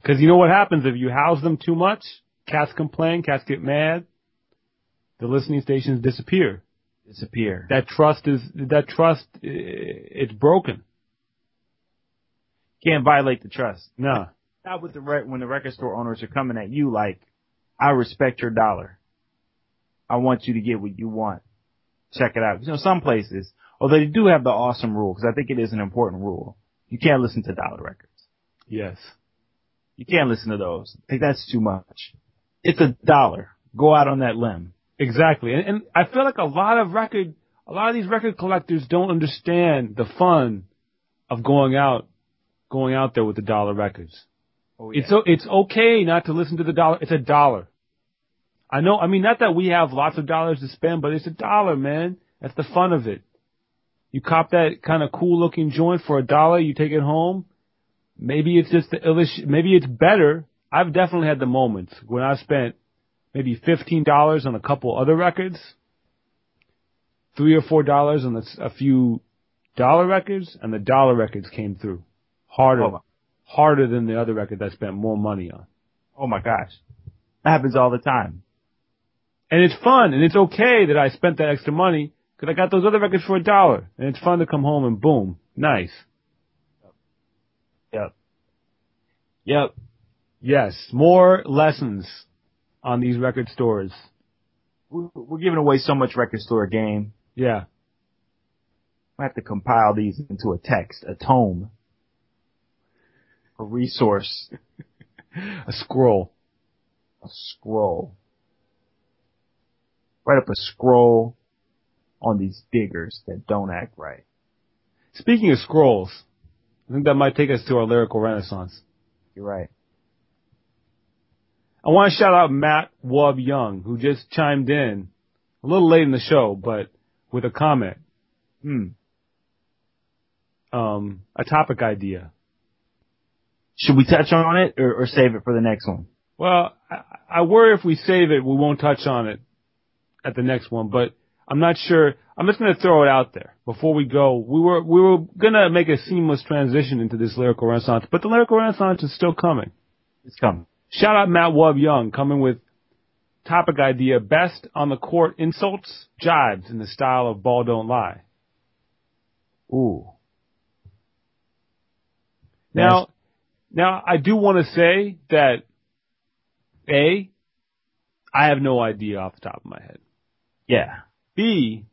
A: Cause you know what happens if you house them too much? Cats complain, cats get mad. The listening stations disappear.
B: Disappear.
A: That trust is, that trust, it's broken.
B: Can't violate the trust.
A: No.
B: Not with the re- when the record store owners are coming at you like, I respect your dollar. I want you to get what you want. Check it out. You know, some places, although they do have the awesome rule, because I think it is an important rule. You can't listen to dollar records.
A: Yes.
B: You can't listen to those. I think that's too much. It's a dollar. Go out on that limb.
A: Exactly. And, and I feel like a lot of record, a lot of these record collectors don't understand the fun of going out, going out there with the dollar records.
B: Oh, yeah.
A: It's o it's okay not to listen to the dollar. It's a dollar. I know. I mean, not that we have lots of dollars to spend, but it's a dollar, man. That's the fun of it. You cop that kind of cool looking joint for a dollar. You take it home. Maybe it's just the illush. Maybe it's better. I've definitely had the moments when I spent maybe fifteen dollars on a couple other records, three or four dollars on a, few dollar records, and the dollar records came through harder,
B: Oh
A: harder than the other records I spent more money on.
B: Oh my gosh. That happens all the time.
A: And it's fun, and it's okay that I spent that extra money because I got those other records for a dollar, and it's fun to come home and boom, nice.
B: Yep. Yep.
A: Yes, more lessons on these record stores.
B: We're giving away so much record store game.
A: Yeah,
B: I have to compile these into a text, a tome, a resource,
A: a scroll.
B: a scroll. Write up a scroll on these diggers that don't act right.
A: Speaking of scrolls, I think that might take us to our lyrical renaissance.
B: You're right.
A: I want to shout out Matt Wub Young, who just chimed in a little late in the show, but with a comment,
B: Hmm.
A: um, a topic idea.
B: Should we touch on it or, or save it for the next one?
A: Well, I, I worry if we save it, we won't touch on it at the next one, but I'm not sure. I'm just going to throw it out there before we go. We were, we were going to make a seamless transition into this lyrical renaissance, but the lyrical renaissance is still coming.
B: It's coming.
A: Shout out Matt Wub Young coming with topic idea best on the court insults, jibes in the style of ball don't lie.
B: Ooh.
A: Now, now I do want to say that A, I have no idea off the top of my head.
B: Yeah.
A: B,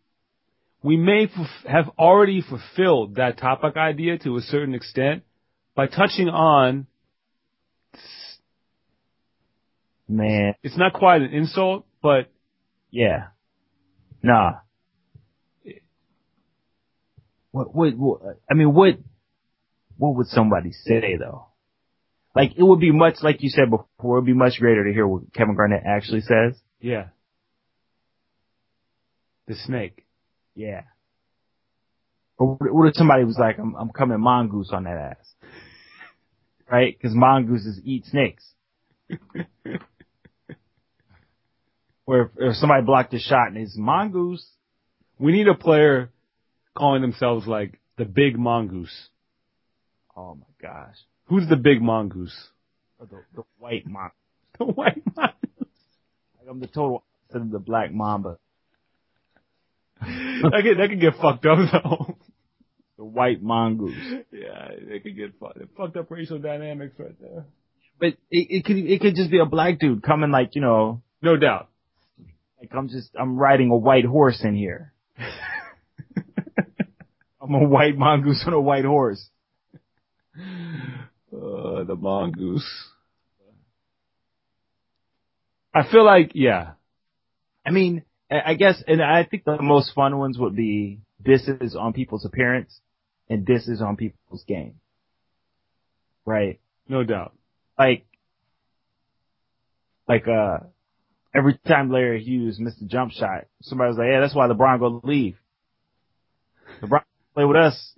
A: we may f- have already fulfilled that topic idea to a certain extent by touching on,
B: Man.
A: it's not quite an insult, but
B: Yeah. Nah. What, what, what, I mean, what, what would somebody say though? Like, it would be much, like you said before, it would be much greater to hear what Kevin Garnett actually says.
A: yeah. The snake.
B: Yeah. Or what if somebody was like, I'm, I'm coming mongoose on that ass? Right? Cause mongooses eat snakes. or if, if somebody blocked a shot and it's mongoose,
A: We need a player calling themselves like the big mongoose.
B: oh my gosh.
A: Who's the big mongoose?
B: Oh, the, the white mongoose.
A: The white mongoose.
B: Like I'm the total opposite of the black mamba.
A: that could that could get fucked up though.
B: The white mongoose.
A: yeah, it could get fucked, fucked up racial dynamics right there.
B: But it, it could, it could just be a black dude coming like, you know,
A: No doubt.
B: Like I'm just, I'm riding a white horse in here. I'm a white mongoose on a white horse.
A: Uh, the mongoose. I feel like, yeah.
B: I mean, I I guess, and I think the most fun ones would be disses on people's appearance and disses on people's game. Right?
A: No doubt.
B: Like, like, uh, every time Larry Hughes missed a jump shot, somebody was like, yeah, that's why LeBron go leave. LeBron play with us.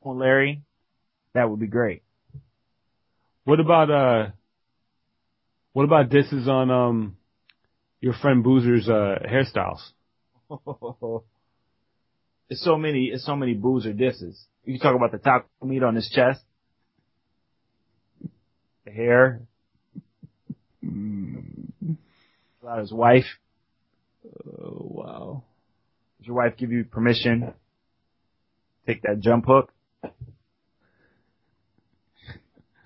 B: One, Larry. That would be great.
A: What about, uh, what about disses on, um, your friend Boozer's, uh, hairstyles?
B: It's so many, it's so many boozer disses. You talk about the taco meat on his chest, the hair, about his wife.
A: Oh, wow.
B: Does your wife give you permission? to Take that jump hook.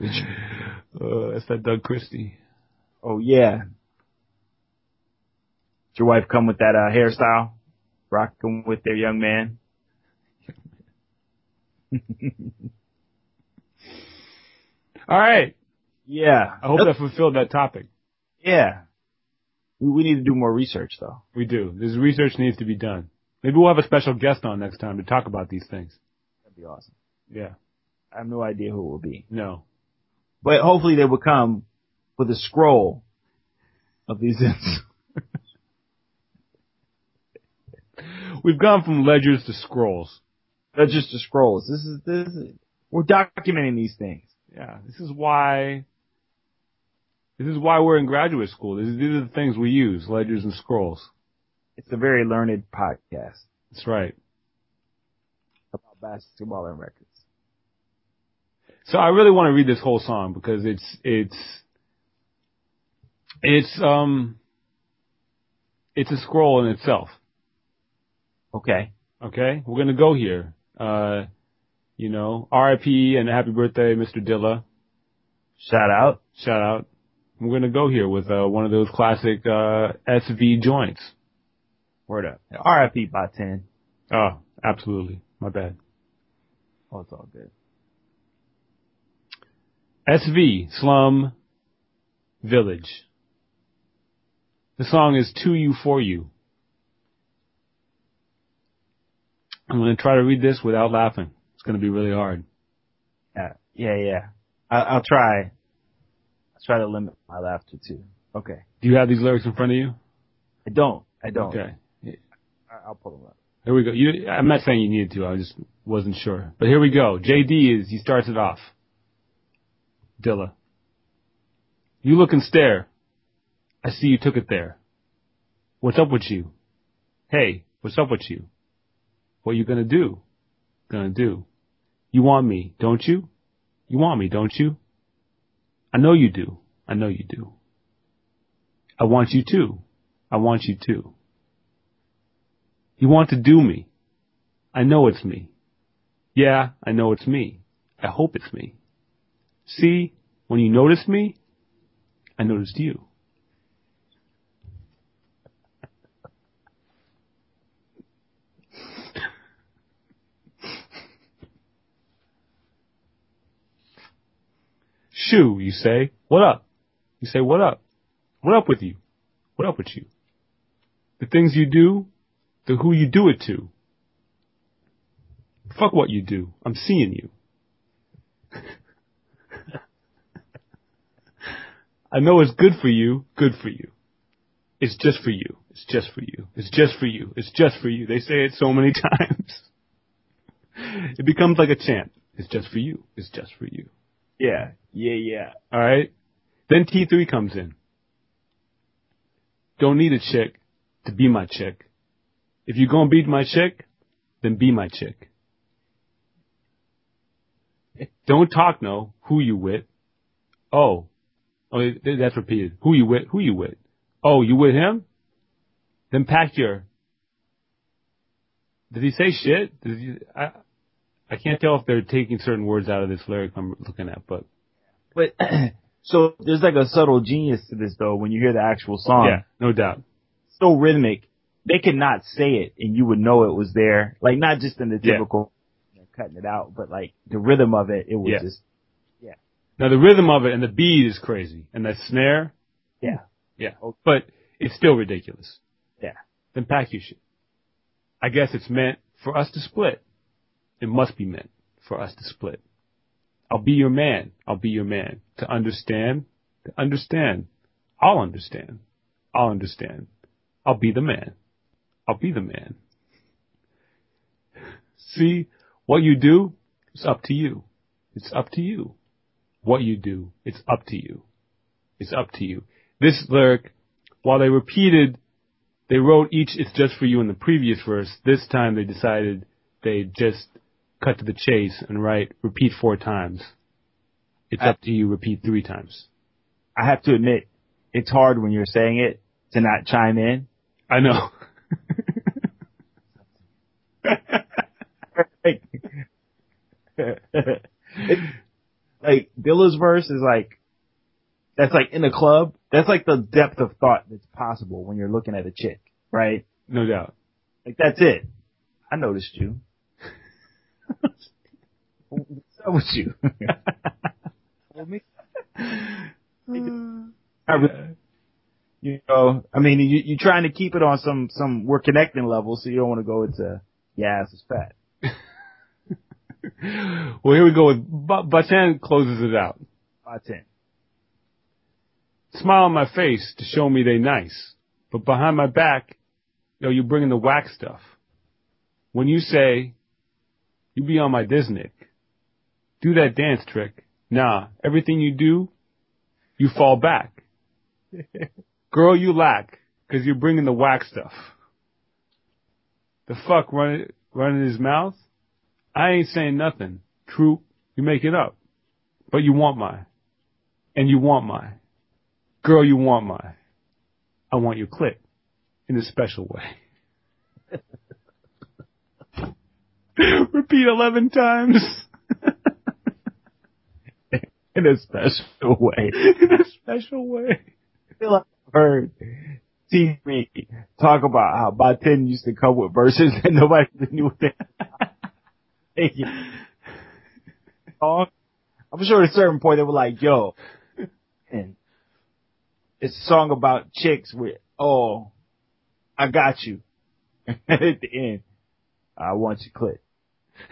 A: Uh, that's that Doug Christie.
B: Oh yeah. Did your wife come with that uh, hairstyle? Rocking with their young man.
A: All right.
B: Yeah.
A: I hope that fulfilled that topic.
B: Yeah. We, we need to do more research though.
A: We do. This research needs to be done. Maybe we'll have a special guest on next time to talk about these things.
B: That'd be awesome.
A: Yeah.
B: I have no idea who it will be.
A: No.
B: But hopefully they will come with a scroll of these.
A: We've gone from ledgers to scrolls.
B: Just the scrolls. This is, this is, we're documenting these things.
A: Yeah. This is why, this is why we're in graduate school. These, these are the things we use, ledgers and scrolls.
B: It's a very learned podcast
A: That's right.
B: about basketball and records.
A: So I really want to read this whole song because it's, it's, it's, um, it's a scroll in itself.
B: Okay.
A: Okay, we're gonna go here. Uh, you know, R.I.P. and happy birthday, Mr. Dilla.
B: Shout out.
A: Shout out. We're gonna go here with uh, one of those classic uh, SV joints.
B: Word up. RIP by 10.
A: Oh, absolutely. My bad.
B: Oh, it's all good.
A: SV Slum Village. The song is To You For You. I'm gonna try to read this without laughing. It's gonna be really hard.
B: Yeah, yeah, yeah. I, I'll try. I'll try to limit my laughter too. Okay.
A: Do you have these lyrics in front of you?
B: I don't. I don't.
A: Okay.
B: I, I'll pull them up.
A: Here we go. You, I'm not saying you needed to. I just wasn't sure. But here we go. JD is he starts it off. Dilla. You look and stare. I see you took it there. What's up with you? Hey, what's up with you? What you gonna do? Gonna do. You want me, don't you? You want me, don't you? I know you do. I know you do. I want you too. I want you too. You want to do me. I know it's me. Yeah, I know it's me. I hope it's me. See, when you noticed me, I noticed you. You say. What up? You say, what up? What up with you? What up with you? The things you do, the who you do it to. Fuck what you do. I'm seeing you. I know it's good for you, good for you. It's just for you. It's just for you. It's just for you. It's just for you. They say it so many times. It becomes like a chant. It's just for you. It's just for you.
B: Yeah. Yeah, yeah.
A: Alright? Then T3 comes in. Don't need a chick to be my chick. If you're gonna be my chick, then be my chick. Don't talk no, who you with. Oh. Oh, that's repeated. Who you with? Who you with? Oh, you with him? Then pack your. Did he say shit? Did he, I, I can't tell if they're taking certain words out of this lyric I'm looking at, but
B: But, so there's like a subtle genius to this though when you hear the actual song.
A: yeah, no doubt.
B: So rhythmic. They could not say it and you would know it was there. Like not just in the
A: Yeah.
B: typical you know, cutting it out, but like the rhythm of it, it was
A: Yeah.
B: just, yeah.
A: Now the rhythm of it and the beat is crazy, and that snare,
B: Yeah.
A: Yeah. But it's still ridiculous.
B: Yeah.
A: Then pack your shit. I guess it's meant for us to split. It must be meant for us to split. I'll be your man. I'll be your man. To understand, to understand. I'll understand. I'll understand. I'll be the man. I'll be the man. See, what you do, it's up to you. It's up to you. What you do, it's up to you. It's up to you. This lyric, while they repeated, they wrote each it's just for you in the previous verse, this time they decided they just cut to the chase and write repeat four times. It's up to you, repeat three times.
B: I have to admit, it's hard when you're saying it to not chime in.
A: I know.
B: like, it's, like Dilla's verse is like that's like in a club. That's like the depth of thought that's possible when you're looking at a chick, right?
A: No doubt.
B: Like that's it. I noticed you. What's up with you? With me? I re- you know, I mean, you, you're trying to keep it on some, some, we're connecting level, so you don't want to go into, yeah, ass is fat.
A: well, here we go with Ba- Baatin closes it out.
B: Five ten.
A: Smile on my face to show me they nice, but behind my back, yo, you're bringing the whack stuff. When you say, you be on my Disney, do that dance trick. Nah, everything you do, you fall back. Girl, you lack, cause you're bringing the whack stuff. The fuck running, running his mouth? I ain't saying nothing. True, you make it up. But you want my. And you want my. Girl, you want my. I want your clit. In a special way. Repeat 11 times.
B: In a special way.
A: In a special way.
B: I feel like I've heard TV talk about how Baatin used to come with verses and nobody knew what they. I'm sure at a certain point they were like, yo, and it's a song about chicks with, oh, I got you. at the end, I want you clit.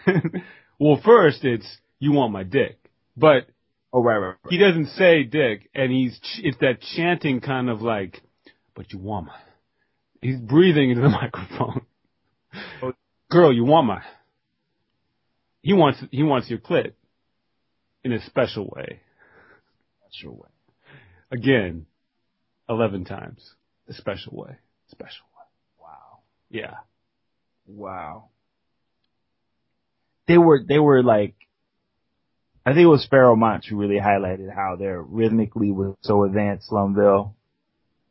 A: well, first it's, you want my dick. But
B: Oh, right, right, right.
A: he doesn't say dick, and he's, ch- it's that chanting kind of like, but you want my. He's breathing into the microphone.
B: Oh.
A: Girl, you want my. He wants, he wants your clit. In a special way.
B: Special way.
A: Again, 11 times. A special way. Special way.
B: Wow.
A: Yeah.
B: Wow. They were, they were like, I think it was Pharoahe Monch who really highlighted how their rhythmically was so advanced Slumville.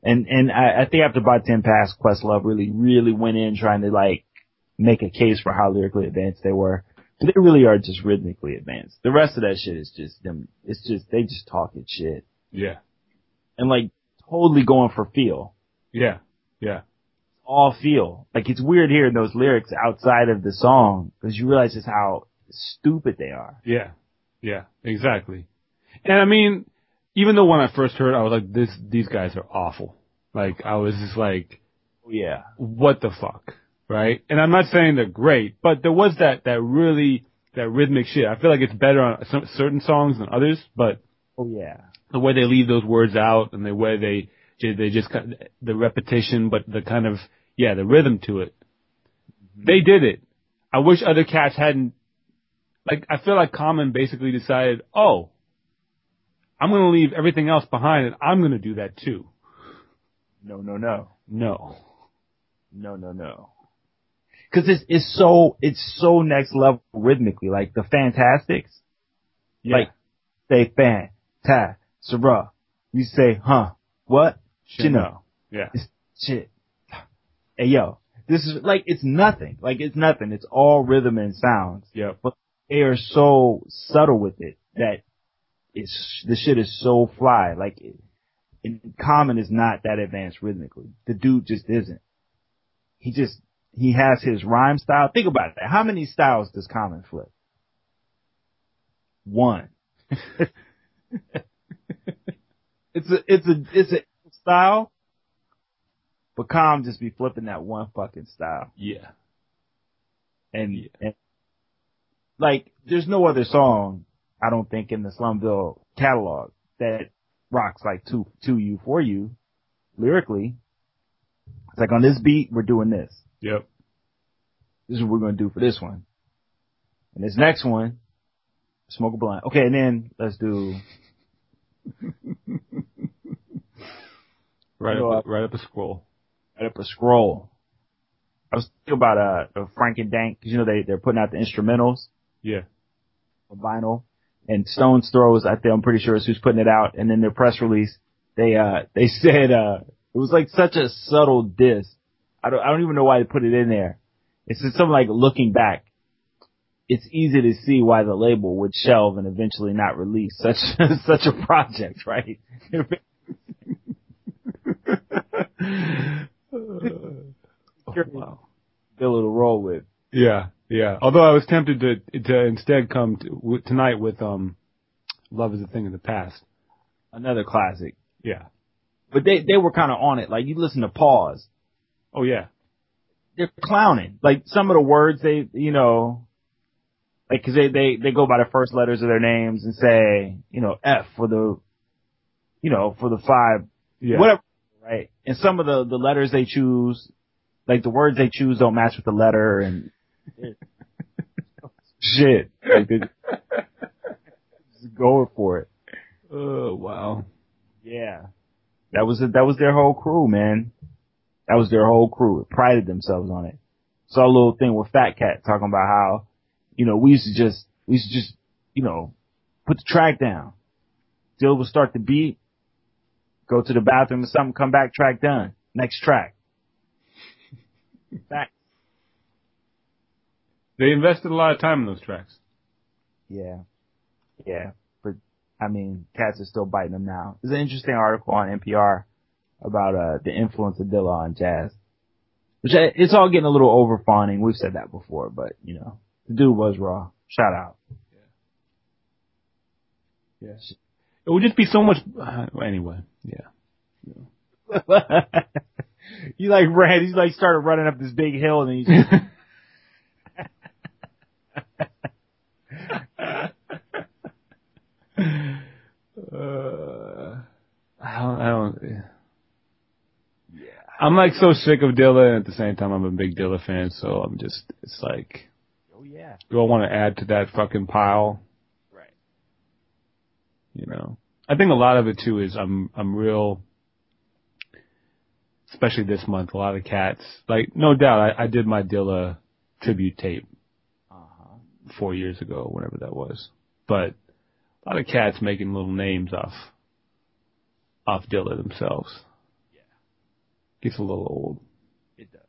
B: And, and I, I think after about 10 passed, Questlove really, really went in trying to like make a case for how lyrically advanced they were. But they really are just rhythmically advanced. The rest of that shit is just them, it's just, they just talking shit.
A: Yeah.
B: And like totally going for feel.
A: Yeah. Yeah.
B: All feel. Like it's weird hearing those lyrics outside of the song because you realize just how stupid they are.
A: Yeah. Yeah. Exactly. And I mean, even though when I first heard it, I was like, this, these guys are awful. Like, I was just like,
B: Oh, Yeah.
A: what the fuck? Right? And I'm not saying they're great, but there was that, that really, that rhythmic shit. I feel like it's better on some, certain songs than others, but
B: Oh yeah.
A: the way they leave those words out and the way they, they just, kind of- the repetition, but the kind of, yeah, the rhythm to it. Mm-hmm. They did it. I wish other cats hadn't, like, I feel like Common basically decided, oh, I'm gonna leave everything else behind and I'm gonna do that too.
B: No, no, no.
A: No.
B: No, no, no. Cause it's, it's so, it's so next level rhythmically. Like the Fantastics,
A: Yeah.
B: Like, say fan, ta, sarah. You say, huh, what? You know.
A: Yeah.
B: It's shit. Hey yo, this is like, it's nothing. Like it's nothing. It's all rhythm and sounds.
A: Yep.
B: But they are so subtle with it that it's the shit is so fly. Like, it, and Common is not that advanced rhythmically. The dude just isn't. He just he has his rhyme style. Think about that. How many styles does Common flip? One. it's a it's a it's a style, but Calm just be flipping that one fucking style.
A: Yeah.
B: And,
A: Yeah.
B: and like, there's no other song, I don't think, in the Slumville catalog that rocks like to, to you, for you, lyrically. It's like on this beat, we're doing this.
A: Yep.
B: This is what we're going to do for this one. And this next one, smoke a blunt. Okay, and then let's do,
A: Right
B: You know,
A: up, the, right up the scroll.
B: right up a scroll. I was thinking about, uh, uh, Frank and Dank, cause you know, they, they're putting out the instrumentals.
A: Yeah.
B: on vinyl. And Stones Throws, I think I'm pretty sure is who's putting it out. And in their press release, they uh they said uh it was like such a subtle diss. I don't I don't even know why they put it in there. It's just something like looking back. It's easy to see why the label would shelve and eventually not release such such a project, right?
A: Oh, wow.
B: Bill to roll with.
A: Yeah, yeah. Although I was tempted to to instead come to, w- tonight with um, "Love Is a Thing of the Past."
B: Another classic.
A: Yeah.
B: But they they were kind of on it. Like you listen to Pause,
A: Oh yeah.
B: they're clowning. Like some of the words they, you know, like cause they, they, they go by the first letters of their names and say, you know, F for the, you know, for the five,
A: Yeah.
B: whatever, right? And some of the, the letters they choose, like the words they choose don't match with the letter and shit. Like just going for it.
A: Oh wow.
B: Yeah. That was, that was their whole crew, man. That was their whole crew. It prided themselves on it. Saw a little thing with Fat Cat talking about how, you know, we used to just, we used to just, you know, put the track down. Dill would start the beat, go to the bathroom or something, come back, track done. Next track. Back.
A: They invested a lot of time in those tracks.
B: Yeah. Yeah. But, I mean, cats are still biting them now. There's an interesting article on NPR about, uh, the influence of Dilla on jazz. Which, uh, it's all getting a little over fawning. We've said that before, but, you know, the dude was raw. Shout out. Yeah.
A: Yes. It would just be so much. Uh, anyway. Yeah.
B: you like ran, he's like started running up this big hill and then he just,
A: Uh, I don't. I don't. Yeah. I'm like so sick of Dilla, and at the same time, I'm a big Dilla fan. So I'm just. It's like,
B: oh yeah.
A: do I want to add to that fucking pile?
B: Right.
A: You know. I think a lot of it too is I'm. I'm real. Especially this month, a lot of cats. Like, no doubt, I, I did my Dilla tribute tape
B: Uh-huh.
A: four years ago, whatever that was. But a lot of cats making little names off off Dilla themselves.
B: Yeah.
A: Gets a little old.
B: It does.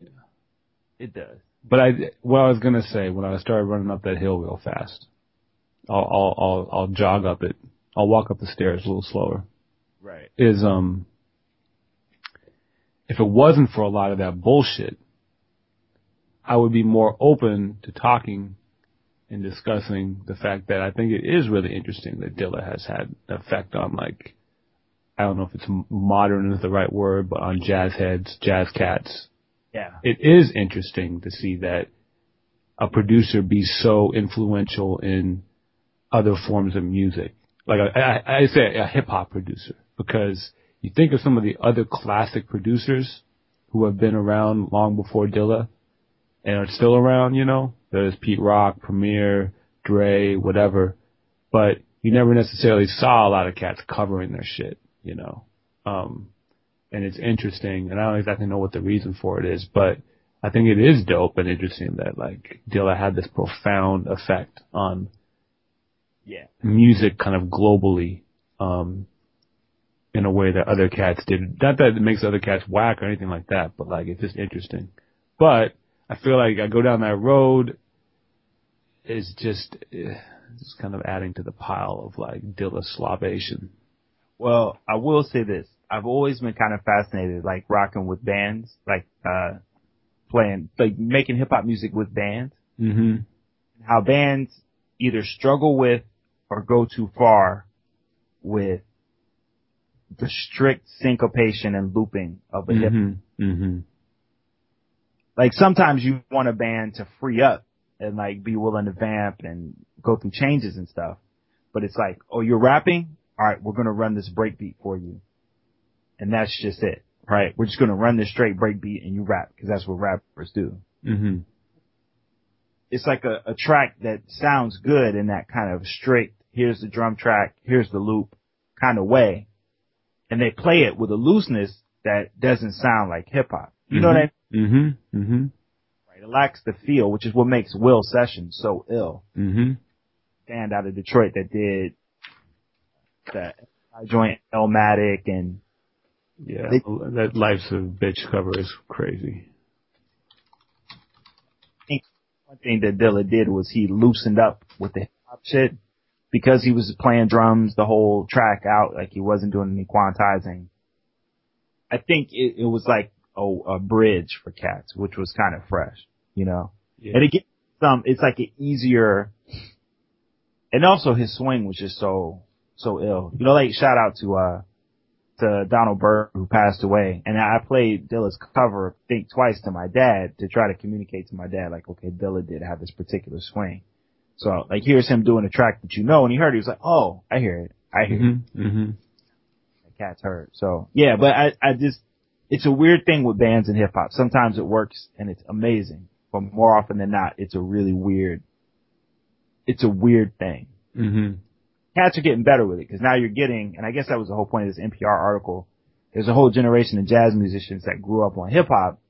B: Yeah. It does.
A: But I, what I was gonna say when I started running up that hill real fast, I'll, I'll, I'll, I'll jog up it. I'll walk up the stairs a little slower.
B: Right.
A: Is um, if it wasn't for a lot of that bullshit, I would be more open to talking and discussing the fact that I think it is really interesting that Dilla has had an effect on like, I don't know if it's modern is the right word, but on jazz heads, jazz cats.
B: Yeah.
A: It is interesting to see that a producer be so influential in other forms of music. Like I, I, I say a hip hop producer because you think of some of the other classic producers who have been around long before Dilla and are still around, you know, there's Pete Rock, Premier, Dre, whatever, but you never necessarily saw a lot of cats covering their shit, you know. Um, and it's interesting, and I don't exactly know what the reason for it is, but I think it is dope and interesting that like Dilla had this profound effect on
B: Yeah.
A: music kind of globally, um, in a way that other cats did. Not that it makes other cats whack or anything like that, but like it's just interesting. But I feel like I go down that road is just, eh, just kind of adding to the pile of like Dilla slobation.
B: Well, I will say this. I've always been kind of fascinated, like rocking with bands, like, uh, playing, like making hip hop music with bands.
A: Mm-hmm.
B: How bands either struggle with or go too far with the strict syncopation and looping of a hip.
A: Mm-hmm. Mm-hmm.
B: Like sometimes you want a band to free up and like be willing to vamp and go through changes and stuff. But it's like, oh, you're rapping? All right, we're going to run this breakbeat for you. And that's just it, right? We're just going to run this straight breakbeat and you rap because that's what rappers do.
A: Mm-hmm.
B: It's like a, a track that sounds good in that kind of straight, here's the drum track, here's the loop kind of way. And they play it with a looseness that doesn't sound like hip hop. You know what I mean?
A: Mm-hmm. Mm-hmm.
B: Right. It lacks the feel, which is what makes Will Sessions so ill.
A: Mm-hmm.
B: Band out of Detroit that did the joint Elmatic and
A: Yeah.
B: They-
A: that Life's a Bitch cover is crazy.
B: One thing that Dilla did was he loosened up with the hip hop shit because he was playing drums the whole track out, like he wasn't doing any quantizing. I think it, it was like a, a bridge for cats, which was kind of fresh, you know.
A: Yeah.
B: And it gets some, it's like an easier, and also his swing was just so, so ill. You know, like shout out to, uh, to Donald Byrd who passed away. And I played Dilla's cover, think twice to my dad to try to communicate to my dad, like, okay, Dilla did have this particular swing. So, like, here's him doing a track that you know, and he heard it, he was like, oh, I hear it. I hear it.
A: Mm-hmm. Mm-hmm.
B: The cat's heard. So, yeah, but I, I just, it's a weird thing with bands and hip hop. Sometimes it works and it's amazing, but more often than not, it's a really weird, it's a weird thing.
A: Mm-hmm.
B: Cats are getting better with it because now you're getting, and I guess that was the whole point of this NPR article. There's a whole generation of jazz musicians that grew up on hip hop,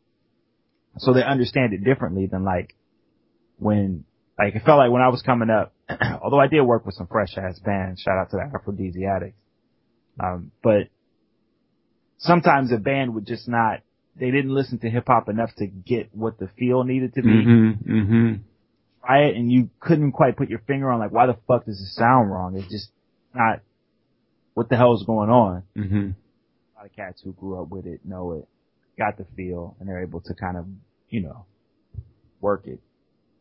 B: so they understand it differently than like when, like it felt like when I was coming up. although I did work with some fresh ass bands, shout out to the Aphrodisiatics. Um, but sometimes a band would just not, they didn't listen to hip hop enough to get what the feel needed to be
A: Mm-hmm. Mm-hmm.
B: Try it and you couldn't quite put your finger on like why the fuck does this sound wrong? It's just not what the hell is going on.
A: Mm-hmm.
B: A lot of cats who grew up with it know it, got the feel, and they're able to kind of, you know, work it.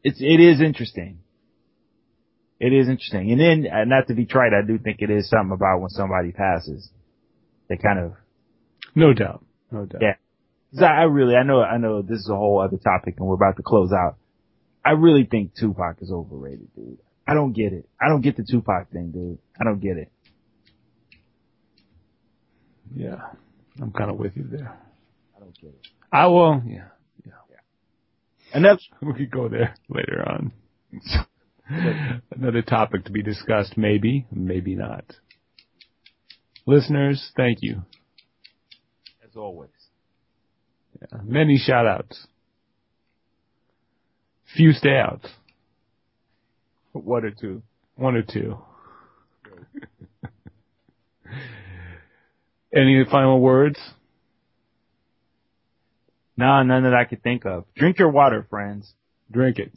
B: It's it is interesting. It is interesting. And then, uh, not to be trite, I do think it is something about when somebody passes. They kind of,
A: No doubt. No doubt.
B: Yeah. I really, I know, I know this is a whole other topic and we're about to close out. I really think Tupac is overrated, dude. I don't get it. I don't get the Tupac thing, dude. I don't get it.
A: Yeah. I'm kind of with you there.
B: I don't get it.
A: I will. Yeah. Yeah.
B: And that's,
A: We could go there later on. Another topic to be discussed, maybe, maybe not. Listeners, thank you.
B: as always.
A: Yeah. Many shout outs. Few stay outs.
B: One or two.
A: One or two. Any final words?
B: No, none that I could think of. Drink your water, friends.
A: Drink it.